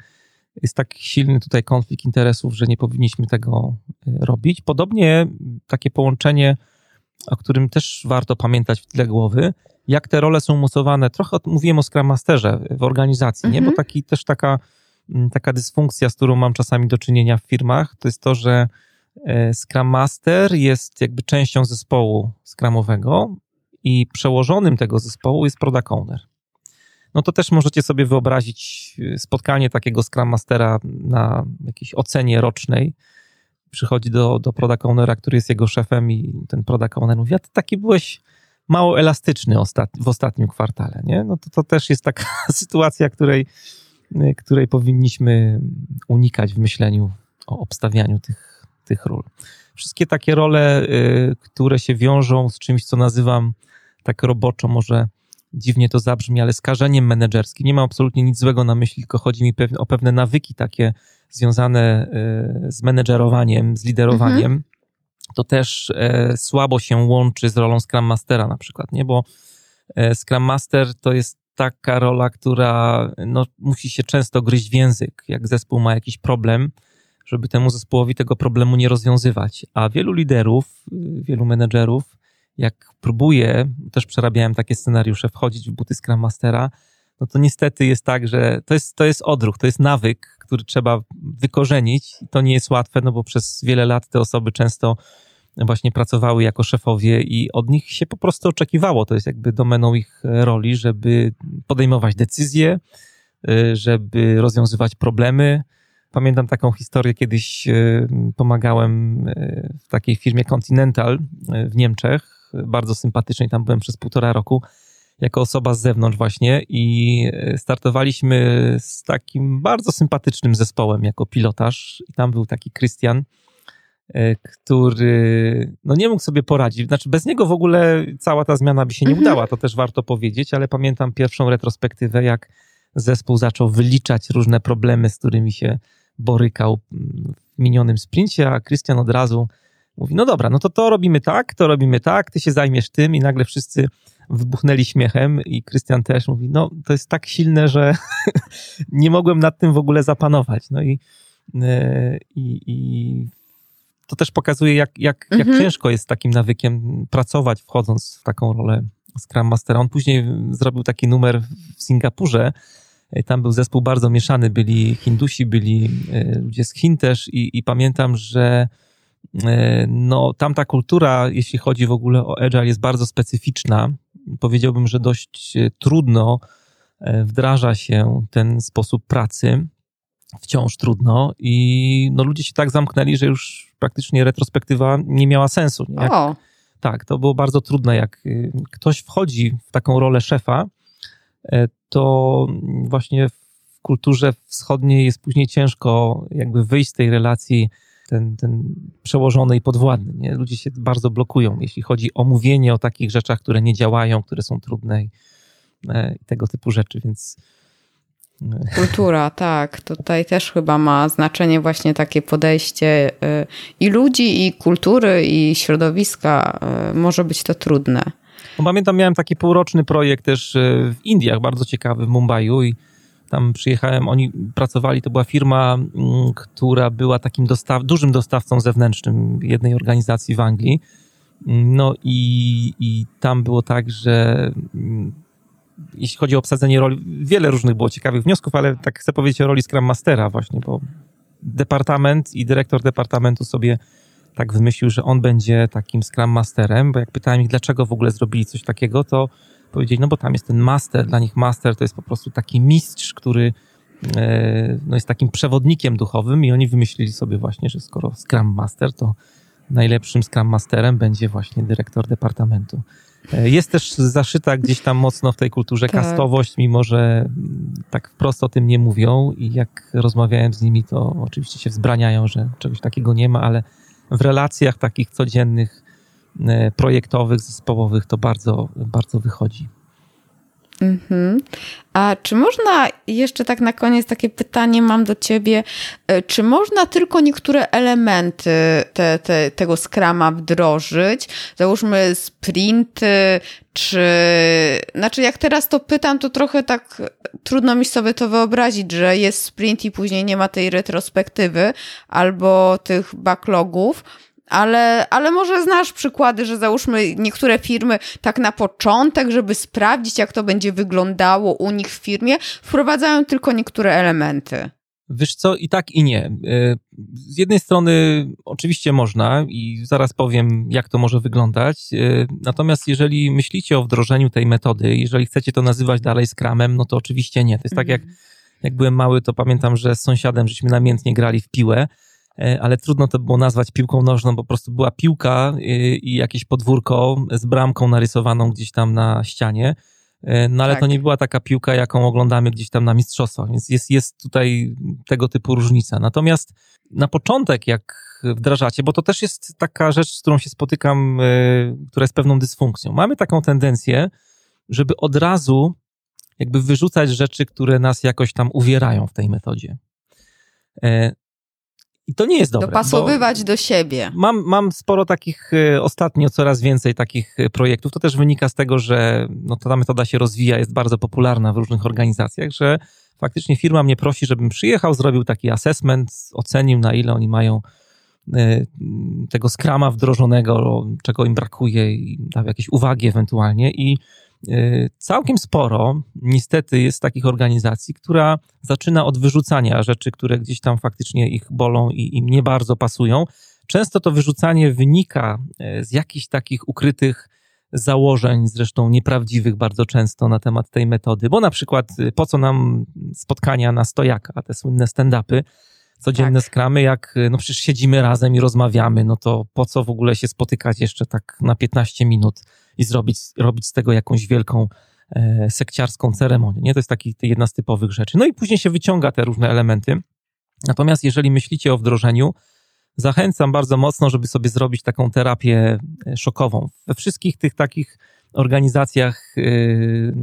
jest tak silny tutaj konflikt interesów, że nie powinniśmy tego e, robić. Podobnie takie połączenie, o którym też warto pamiętać w tle głowy, jak te role są mocowane. Trochę mówiłem o Scrum Masterze w organizacji, mm -hmm. nie? bo mhm. taki, też taka taka dysfunkcja, z którą mam czasami do czynienia w firmach, to jest to, że e, Scrum Master jest jakby częścią zespołu Scrumowego i przełożonym tego zespołu jest Product Owner. No to też możecie sobie wyobrazić e, spotkanie takiego Scrum Mastera na jakiejś ocenie rocznej. Przychodzi do, do Product Ownera, który jest jego szefem i ten Product Owner mówi, a ty taki byłeś mało elastyczny w ostatnim kwartale, nie? No to, to też jest taka sytuacja, której której powinniśmy unikać w myśleniu o obstawianiu tych, tych ról. Wszystkie takie role, y, które się wiążą z czymś, co nazywam tak roboczo, może dziwnie to zabrzmi, ale skażeniem menedżerskim. Nie mam absolutnie nic złego na myśli, tylko chodzi mi o pewne nawyki takie związane y, z menedżerowaniem, z liderowaniem. Mhm. To też słabo się łączy z rolą Scrum Mastera na przykład, nie? Bo Scrum Master to jest taka rola, która no, musi się często gryźć w język, jak zespół ma jakiś problem, żeby temu zespołowi tego problemu nie rozwiązywać. A wielu liderów, wielu menedżerów, jak próbuje, też przerabiałem takie scenariusze, wchodzić w buty Scrum Mastera, no to niestety jest tak, że to jest, to jest odruch, to jest nawyk, który trzeba wykorzenić. To nie jest łatwe, no bo przez wiele lat te osoby często właśnie pracowały jako szefowie i od nich się po prostu oczekiwało, to jest jakby domeną ich roli, żeby podejmować decyzje, y, żeby rozwiązywać problemy, Pamiętam taką historię, kiedyś pomagałem w takiej firmie Continental w Niemczech, bardzo sympatycznej, tam byłem przez półtora roku jako osoba z zewnątrz właśnie i startowaliśmy z takim bardzo sympatycznym zespołem jako pilotaż i tam był taki Krystian, E, który no nie mógł sobie poradzić. Znaczy, bez niego w ogóle cała ta zmiana by się nie mhm. udała, to też warto powiedzieć, ale pamiętam pierwszą retrospektywę, jak zespół zaczął wyliczać różne problemy, z którymi się borykał w minionym sprincie, a Krystian od razu mówi: No dobra, no to to robimy tak, to robimy tak, ty się zajmiesz tym, i nagle wszyscy wybuchnęli śmiechem, i Krystian też mówi: No, to jest tak silne, że nie mogłem nad tym w ogóle zapanować. No i, e, i, i to też pokazuje, jak, jak, mhm. jak ciężko jest takim nawykiem pracować, wchodząc w taką rolę Scrum Mastera. On później zrobił taki numer w Singapurze. Tam był zespół bardzo mieszany. Byli Hindusi, byli e, ludzie z Chin też i, i pamiętam, że e, no, tamta kultura, jeśli chodzi w ogóle o Agile, jest bardzo specyficzna. Powiedziałbym, że dość e, trudno wdraża się ten sposób pracy wciąż trudno i no, ludzie się tak zamknęli, że już praktycznie retrospektywa nie miała sensu. Nie? Jak, o. Tak, to było bardzo trudne. Jak y, ktoś wchodzi w taką rolę szefa, e, to właśnie w kulturze wschodniej jest później ciężko jakby wyjść z tej relacji ten, ten przełożony i podwładny. Nie? Ludzie się bardzo blokują, jeśli chodzi o mówienie o takich rzeczach, które nie działają, które są trudne i, e, i tego typu rzeczy, więc Kultura, tak. Tutaj też chyba ma znaczenie właśnie takie podejście y, i ludzi, i kultury, i środowiska. Y, może być to trudne. No, pamiętam, miałem taki półroczny projekt też y, w Indiach, bardzo ciekawy, w Mumbaiu i tam przyjechałem, oni pracowali, to była firma, mm, która była takim dostaw, dużym dostawcą zewnętrznym jednej organizacji w Anglii. No i, i tam było tak, że mm, jeśli chodzi o obsadzenie roli, wiele różnych było ciekawych wniosków, ale tak chcę powiedzieć o roli Scrum Mastera właśnie, bo departament i dyrektor departamentu sobie tak wymyślił, że on będzie takim Scrum Masterem, bo jak pytałem ich, dlaczego w ogóle zrobili coś takiego, to powiedzieli, no bo tam jest ten master, dla nich master to jest po prostu taki mistrz, który e, no jest takim przewodnikiem duchowym i oni wymyślili sobie właśnie, że skoro Scrum Master, to najlepszym Scrum Masterem będzie właśnie dyrektor departamentu. E, jest też zaszyta gdzieś tam mocno w tej kulturze tak. kastowość, mimo że mm, tak wprost o tym nie mówią i jak rozmawiałem z nimi, to oczywiście się wzbraniają, że czegoś takiego nie ma, ale w relacjach takich codziennych, e, projektowych, zespołowych to bardzo, bardzo wychodzi. Mhm. A czy można, jeszcze tak na koniec takie pytanie mam do ciebie, e, czy można tylko niektóre elementy te, te, tego skrama wdrożyć? Załóżmy sprinty, czy... Znaczy jak teraz to pytam, to trochę tak trudno mi sobie to wyobrazić, że jest sprint i później nie ma tej retrospektywy albo tych backlogów, ale, ale może znasz przykłady, że załóżmy niektóre firmy tak na początek, żeby sprawdzić, jak to będzie wyglądało u nich w firmie, wprowadzają tylko niektóre elementy. Wiesz co, i tak i nie. Y, z jednej strony oczywiście można i zaraz powiem, jak to może wyglądać. Y, natomiast jeżeli myślicie o wdrożeniu tej metody, jeżeli chcecie to nazywać dalej skramem, no to oczywiście nie. To jest tak jak, mhm. jak byłem mały, to pamiętam, że z sąsiadem żeśmy namiętnie grali w piłę ale trudno to było nazwać piłką nożną, bo po prostu była piłka e, i jakieś podwórko z bramką narysowaną gdzieś tam na ścianie. E, no ale tak. to nie była taka piłka, jaką oglądamy gdzieś tam na mistrzostwach, więc jest, jest tutaj tego typu różnica. Natomiast na początek, jak wdrażacie, bo to też jest taka rzecz, z którą się spotykam, która jest pewną dysfunkcją. Mamy taką tendencję, żeby od razu jakby wyrzucać rzeczy, które nas jakoś tam uwierają w tej metodzie. I to nie jest dobre. Dopasowywać do siebie. Mam, mam sporo takich, e, ostatnio coraz więcej takich e, projektów. To też wynika z tego, że no, ta metoda się rozwija, jest bardzo popularna w różnych organizacjach, że faktycznie firma mnie prosi, żebym przyjechał, zrobił taki assessment, ocenił na ile oni mają e, tego skrama wdrożonego, czego im brakuje i dał jakieś uwagi ewentualnie i Y, całkiem sporo niestety jest takich organizacji, która zaczyna od wyrzucania rzeczy, które gdzieś tam faktycznie ich bolą i im nie bardzo pasują. Często to wyrzucanie wynika y, z jakichś takich ukrytych założeń, zresztą nieprawdziwych bardzo często na temat tej metody, bo na przykład y, po co nam spotkania na stojaka, te słynne stand-upy, codzienne tak. skramy, jak no przecież siedzimy razem i rozmawiamy, no to po co w ogóle się spotykać jeszcze tak na 15 minut i zrobić, robić z tego jakąś wielką e, sekciarską ceremonię, nie? To jest taki jedna z typowych rzeczy. No i później się wyciąga te różne elementy. Natomiast jeżeli myślicie o wdrożeniu, zachęcam bardzo mocno, żeby sobie zrobić taką terapię e, szokową. We wszystkich tych takich organizacjach, yy,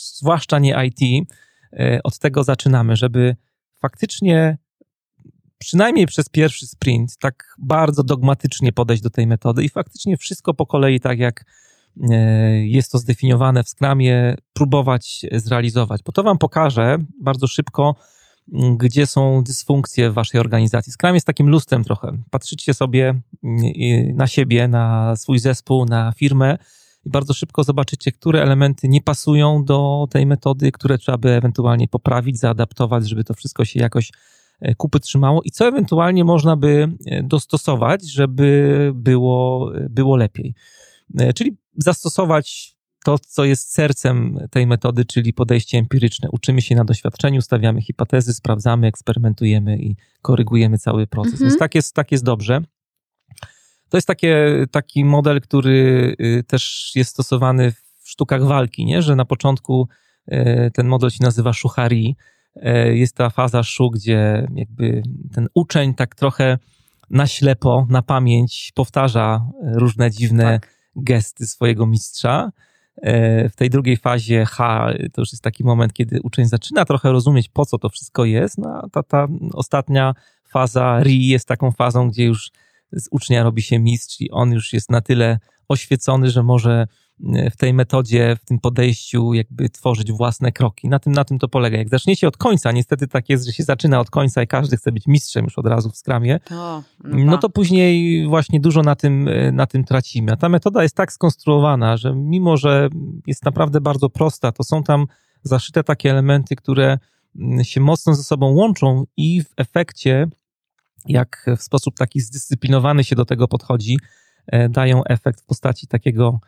zwłaszcza nie IT, yy, od tego zaczynamy, żeby faktycznie przynajmniej przez pierwszy sprint tak bardzo dogmatycznie podejść do tej metody i faktycznie wszystko po kolei tak jak jest to zdefiniowane w Scrumie, próbować zrealizować. Bo to wam pokażę bardzo szybko, gdzie są dysfunkcje w waszej organizacji. Scrum jest takim lustrem trochę. Patrzycie sobie na siebie, na swój zespół, na firmę i bardzo szybko zobaczycie, które elementy nie pasują do tej metody, które trzeba by ewentualnie poprawić, zaadaptować, żeby to wszystko się jakoś e, kupy trzymało i co ewentualnie można by e, dostosować, żeby było, było lepiej. E, czyli zastosować to, co jest sercem tej metody, czyli podejście empiryczne. Uczymy się na doświadczeniu, stawiamy hipotezy, sprawdzamy, eksperymentujemy i korygujemy cały proces. Mhm. Więc tak jest, tak jest dobrze. To jest takie, taki model, który y, też jest stosowany w sztukach walki, nie? że na początku y, ten model się nazywa szuchari. Y, jest ta faza szu, gdzie jakby ten uczeń tak trochę na ślepo, na pamięć powtarza różne dziwne tak. Gesty swojego mistrza. W tej drugiej fazie H to już jest taki moment, kiedy uczeń zaczyna trochę rozumieć, po co to wszystko jest. No, a ta, ta ostatnia faza RI jest taką fazą, gdzie już z ucznia robi się mistrz i on już jest na tyle oświecony, że może e, w tej metodzie, w tym podejściu jakby tworzyć własne kroki. Na tym, na tym to polega. Jak zaczniecie od końca, niestety tak jest, że się zaczyna od końca i każdy chce być mistrzem już od razu w skramie, to, no, no to później właśnie dużo na tym, e, na tym tracimy. A ta metoda jest tak skonstruowana, że mimo, że jest naprawdę bardzo prosta, to są tam zaszyte takie elementy, które mm, się mocno ze sobą łączą i w efekcie jak w sposób taki zdyscyplinowany się do tego podchodzi, e, dają efekt w postaci takiego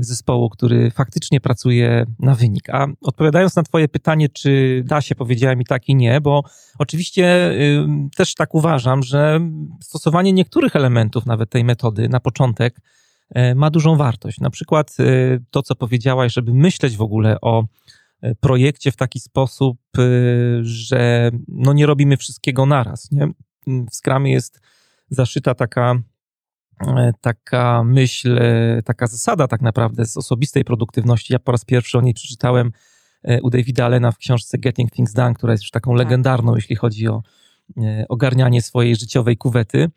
zespołu, który faktycznie pracuje na wynik. A odpowiadając na Twoje pytanie, czy da się, powiedziałem i tak i nie, bo oczywiście też tak uważam, że stosowanie niektórych elementów nawet tej metody na początek e, ma dużą wartość. Na przykład to, co powiedziałaś, żeby myśleć w ogóle o projekcie w taki sposób, że no nie robimy wszystkiego naraz. Nie? w Scrumie jest zaszyta taka, e, taka myśl, e, taka zasada tak naprawdę z osobistej produktywności. Ja po raz pierwszy o niej przeczytałem e, u Davida Allena w książce Getting Things Done, która jest już taką tak. legendarną, jeśli chodzi o ogarnianie swojej życiowej kuwety.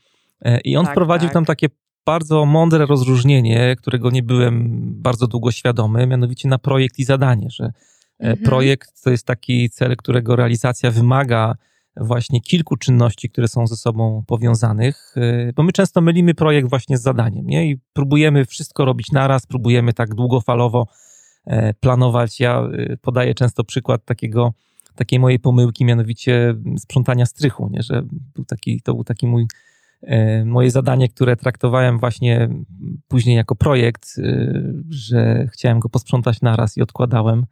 I on tak, wprowadził tak. tam takie bardzo mądre rozróżnienie, którego nie byłem bardzo długo świadomy, mianowicie na projekt i zadanie, że mhm. projekt to jest taki cel, którego realizacja wymaga właśnie kilku czynności, które są ze sobą powiązanych, y, bo my często mylimy projekt właśnie z zadaniem, nie? I próbujemy wszystko robić naraz, próbujemy tak długofalowo e, planować. Ja y, podaję często przykład takiego, takiej mojej pomyłki, mianowicie sprzątania strychu, nie? Że był taki, to był taki mój e, moje zadanie, które traktowałem właśnie później jako projekt, y, że chciałem go posprzątać naraz i odkładałem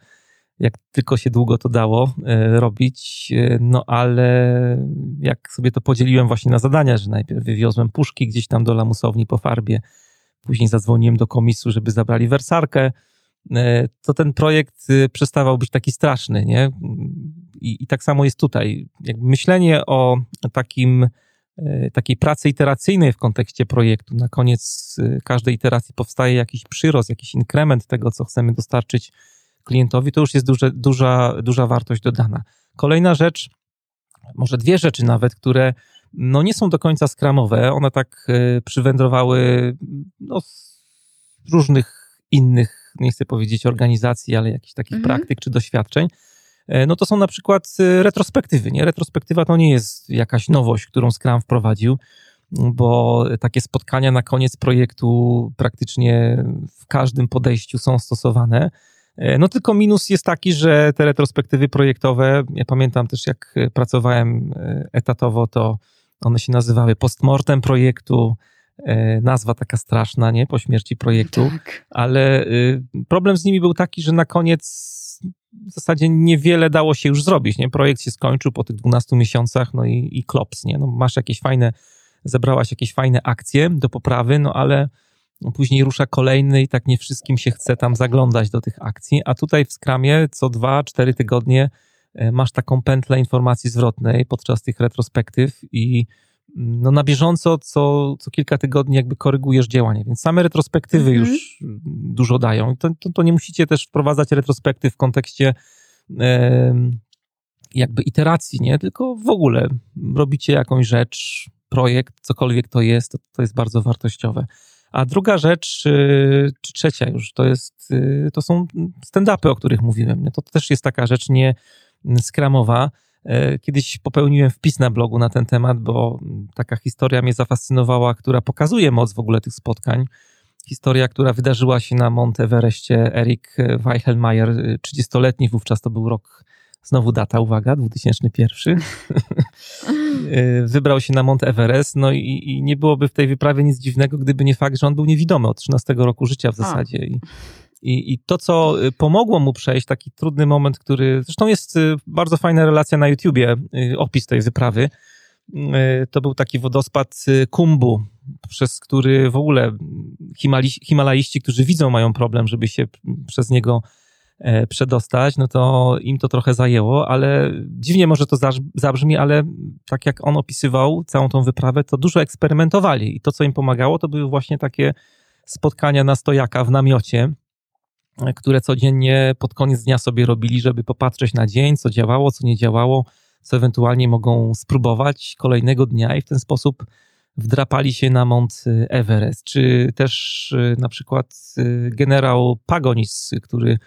jak tylko się długo to dało e, robić, e, no ale jak sobie to podzieliłem właśnie na zadania, że najpierw wywiozłem puszki gdzieś tam do lamusowni po farbie, później zadzwoniłem do komisu, żeby zabrali wersarkę, e, to ten projekt przestawał być taki straszny, nie? I, i tak samo jest tutaj. Jakby myślenie o takim, takiej pracy iteracyjnej w kontekście projektu. Na koniec każdej iteracji powstaje jakiś przyrost, jakiś inkrement tego, co chcemy dostarczyć klientowi, to już jest duże, duża, duża wartość dodana. Kolejna rzecz, może dwie rzeczy nawet, które no nie są do końca skramowe, one tak e, przywędrowały no, z różnych innych, nie chcę powiedzieć organizacji, ale jakichś takich mhm. praktyk czy doświadczeń. E, no to są na przykład e, retrospektywy. Nie? Retrospektywa to nie jest jakaś nowość, którą Scrum wprowadził, bo takie spotkania na koniec projektu praktycznie w każdym podejściu są stosowane. E, no tylko minus jest taki, że te retrospektywy projektowe, ja pamiętam też jak pracowałem e, etatowo, to one się nazywały postmortem projektu, e, nazwa taka straszna, nie? Po śmierci projektu. Tak. Ale y, problem z nimi był taki, że na koniec w zasadzie niewiele dało się już zrobić, nie? Projekt się skończył po tych 12 miesiącach, no i, i klops, nie? No masz jakieś fajne, zebrałaś jakieś fajne akcje do poprawy, no ale później rusza kolejny i tak nie wszystkim się chce tam zaglądać do tych akcji, a tutaj w Skramie co dwa, cztery tygodnie e, masz taką pętlę informacji zwrotnej podczas tych retrospektyw i mm, no na bieżąco co, co kilka tygodni jakby korygujesz działanie, więc same retrospektywy mhm. już dużo dają. To, to, to, nie musicie też wprowadzać retrospektyw w kontekście e, jakby iteracji, nie? Tylko w ogóle robicie jakąś rzecz, projekt, cokolwiek to jest, to, to jest bardzo wartościowe. A druga rzecz, y, czy trzecia już, to jest, y, to są stand-upy, o których mówiłem. To też jest taka rzecz nie skramowa. E, kiedyś popełniłem wpis na blogu na ten temat, bo taka historia mnie zafascynowała, która pokazuje moc w ogóle tych spotkań. Historia, która wydarzyła się na Mount Everestie. Erik Weichelmeier, 30-letni, y, wówczas to był rok Znowu data, uwaga, 2001. Y, wybrał się na Mount Everest, no i, i, nie byłoby w tej wyprawie nic dziwnego, gdyby nie fakt, że on był niewidomy od 13 roku życia w zasadzie. I, i, I, to, co y, pomogło mu przejść, taki trudny moment, który. Zresztą jest y, bardzo fajna relacja na YouTubie, opis tej wyprawy. To był taki wodospad Kumbu, przez który w ogóle Himalaiści, którzy widzą, mają problem, żeby się przez niego E, przedostać, no to im to trochę zajęło, ale dziwnie może to zabrzmi, ale tak jak on opisywał całą tą wyprawę, to dużo eksperymentowali i to, co im pomagało, to były właśnie takie spotkania na stojaka w namiocie, e, które codziennie pod koniec dnia sobie robili, żeby popatrzeć na dzień, co działało, co nie działało, co ewentualnie mogą spróbować kolejnego dnia i w ten sposób wdrapali się na Mount Everest, czy też e, na przykład generał Pagonis, który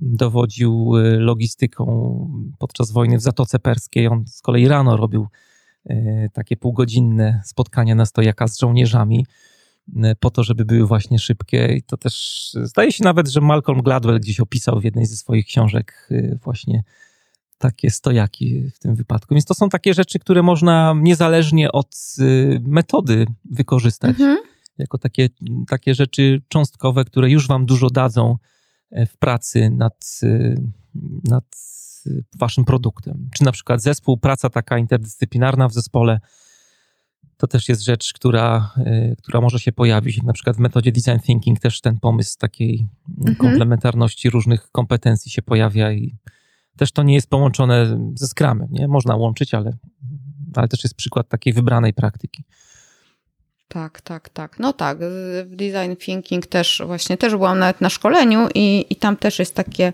dowodził y, logistyką podczas wojny w Zatoce Perskiej. On z kolei rano robił y, takie półgodzinne spotkania na stojaka z żołnierzami y, po to, żeby były właśnie szybkie. I to też zdaje się nawet, że Malcolm Gladwell gdzieś opisał w jednej ze swoich książek właśnie takie stojaki w tym wypadku. Więc to są takie rzeczy, które można niezależnie od metody wykorzystać. Mhm. Jako takie, takie rzeczy cząstkowe, które już wam dużo dadzą w pracy nad, e, nad waszym produktem. Czy na przykład zespół, praca taka interdyscyplinarna w zespole, to też jest rzecz, która, e, która może się pojawić. Na przykład w metodzie design thinking też ten pomysł takiej mhm. komplementarności różnych kompetencji się pojawia i też to nie jest połączone ze skramem. Nie? Można łączyć, ale, ale też jest przykład takiej wybranej praktyki. Tak, tak, tak. No tak, w design thinking też właśnie, też byłam nawet na szkoleniu i, i tam też jest takie,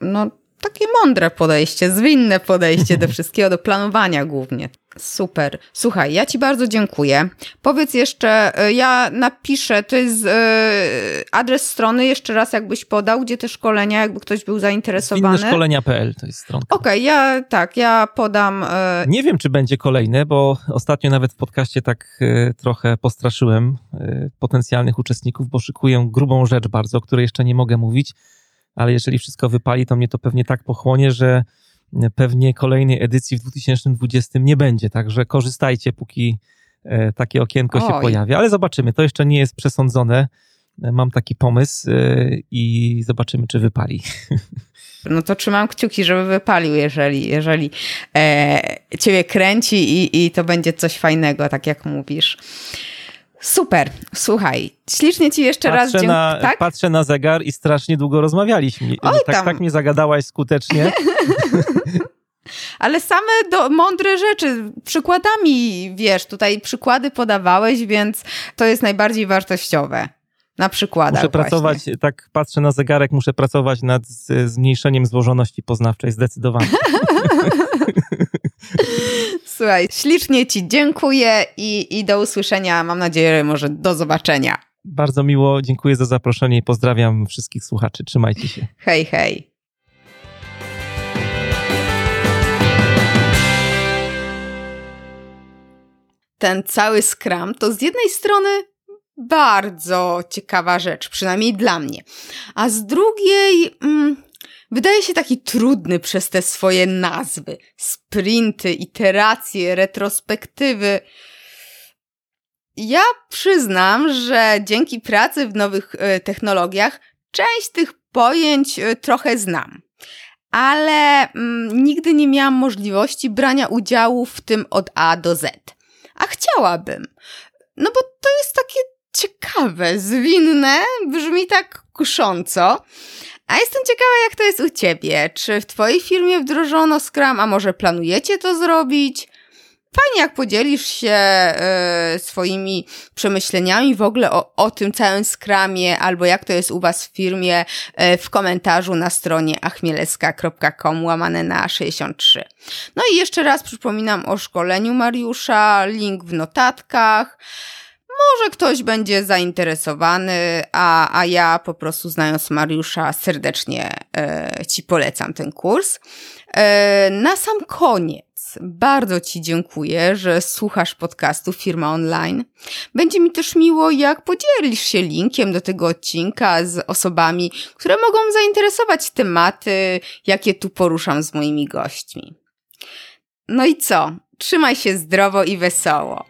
no takie mądre podejście, zwinne podejście do wszystkiego, do planowania głównie. Super. Słuchaj, ja Ci bardzo dziękuję. Powiedz jeszcze, e, ja napiszę, to jest e, adres strony, jeszcze raz jakbyś podał, gdzie te szkolenia, jakby ktoś był zainteresowany. szkolenia.pl to jest strona. Okej, okay, ja tak, ja podam. E, Nie wiem, czy będzie kolejne, bo ostatnio nawet w podcaście tak trochę postraszyłem potencjalnych uczestników, bo szykuję grubą rzecz bardzo, o której jeszcze nie mogę mówić ale jeżeli wszystko wypali, to mnie to pewnie tak pochłonie, że pewnie kolejnej edycji w 2020 nie będzie. Także korzystajcie, póki e, takie okienko Oj. się pojawia. Ale zobaczymy, to jeszcze nie jest przesądzone. E, mam taki pomysł e, i zobaczymy, czy wypali. No to trzymam kciuki, żeby wypalił, jeżeli, jeżeli e, ciebie kręci i, i to będzie coś fajnego, tak jak mówisz. Super, słuchaj, ślicznie ci jeszcze patrzę raz dziękuję. Na, tak? Patrzę na zegar i strasznie długo rozmawialiśmy. Oj, tak, tam. tak mnie zagadałaś skutecznie. Ale same do, mądre rzeczy, przykładami, wiesz, tutaj przykłady podawałeś, więc to jest najbardziej wartościowe. Na przykładach. Muszę pracować, właśnie. tak patrzę na zegarek, muszę pracować nad zmniejszeniem złożoności poznawczej, zdecydowanie. Słuchaj, ślicznie Ci dziękuję i, i do usłyszenia. Mam nadzieję, może do zobaczenia. Bardzo miło, dziękuję za zaproszenie i pozdrawiam wszystkich słuchaczy. Trzymajcie się. Hej, hej. Ten cały skram to z jednej strony bardzo ciekawa rzecz, przynajmniej dla mnie, a z drugiej. Mm, wydaje się taki trudny przez te swoje nazwy. Sprinty, iteracje, retrospektywy. Ja przyznam, że dzięki pracy w nowych e, technologiach część tych pojęć e, trochę znam. ale mm, nigdy nie miałam możliwości brania udziału w tym od A do Z. A chciałabym. No bo to jest takie ciekawe, zwinne, brzmi tak kusząco. A jestem ciekawa, jak to jest u ciebie. Czy w twojej firmie wdrożono Scrum, a może planujecie to zrobić? Fajnie, jak podzielisz się e, swoimi przemyśleniami w ogóle o, o tym całym skramie, albo jak to jest u was w firmie e, w komentarzu na stronie achmieleska.com łamane na 63. No i jeszcze raz przypominam o szkoleniu Mariusza, link w notatkach. Może ktoś będzie zainteresowany, a, a ja po prostu znając Mariusza serdecznie e, Ci polecam ten kurs. E, na sam koniec bardzo Ci dziękuję, że słuchasz podcastu Firma Online. Będzie mi też miło, jak podzielisz się linkiem do tego odcinka z osobami, które mogą zainteresować tematy, jakie tu poruszam z moimi gośćmi. No i co? Trzymaj się zdrowo i wesoło.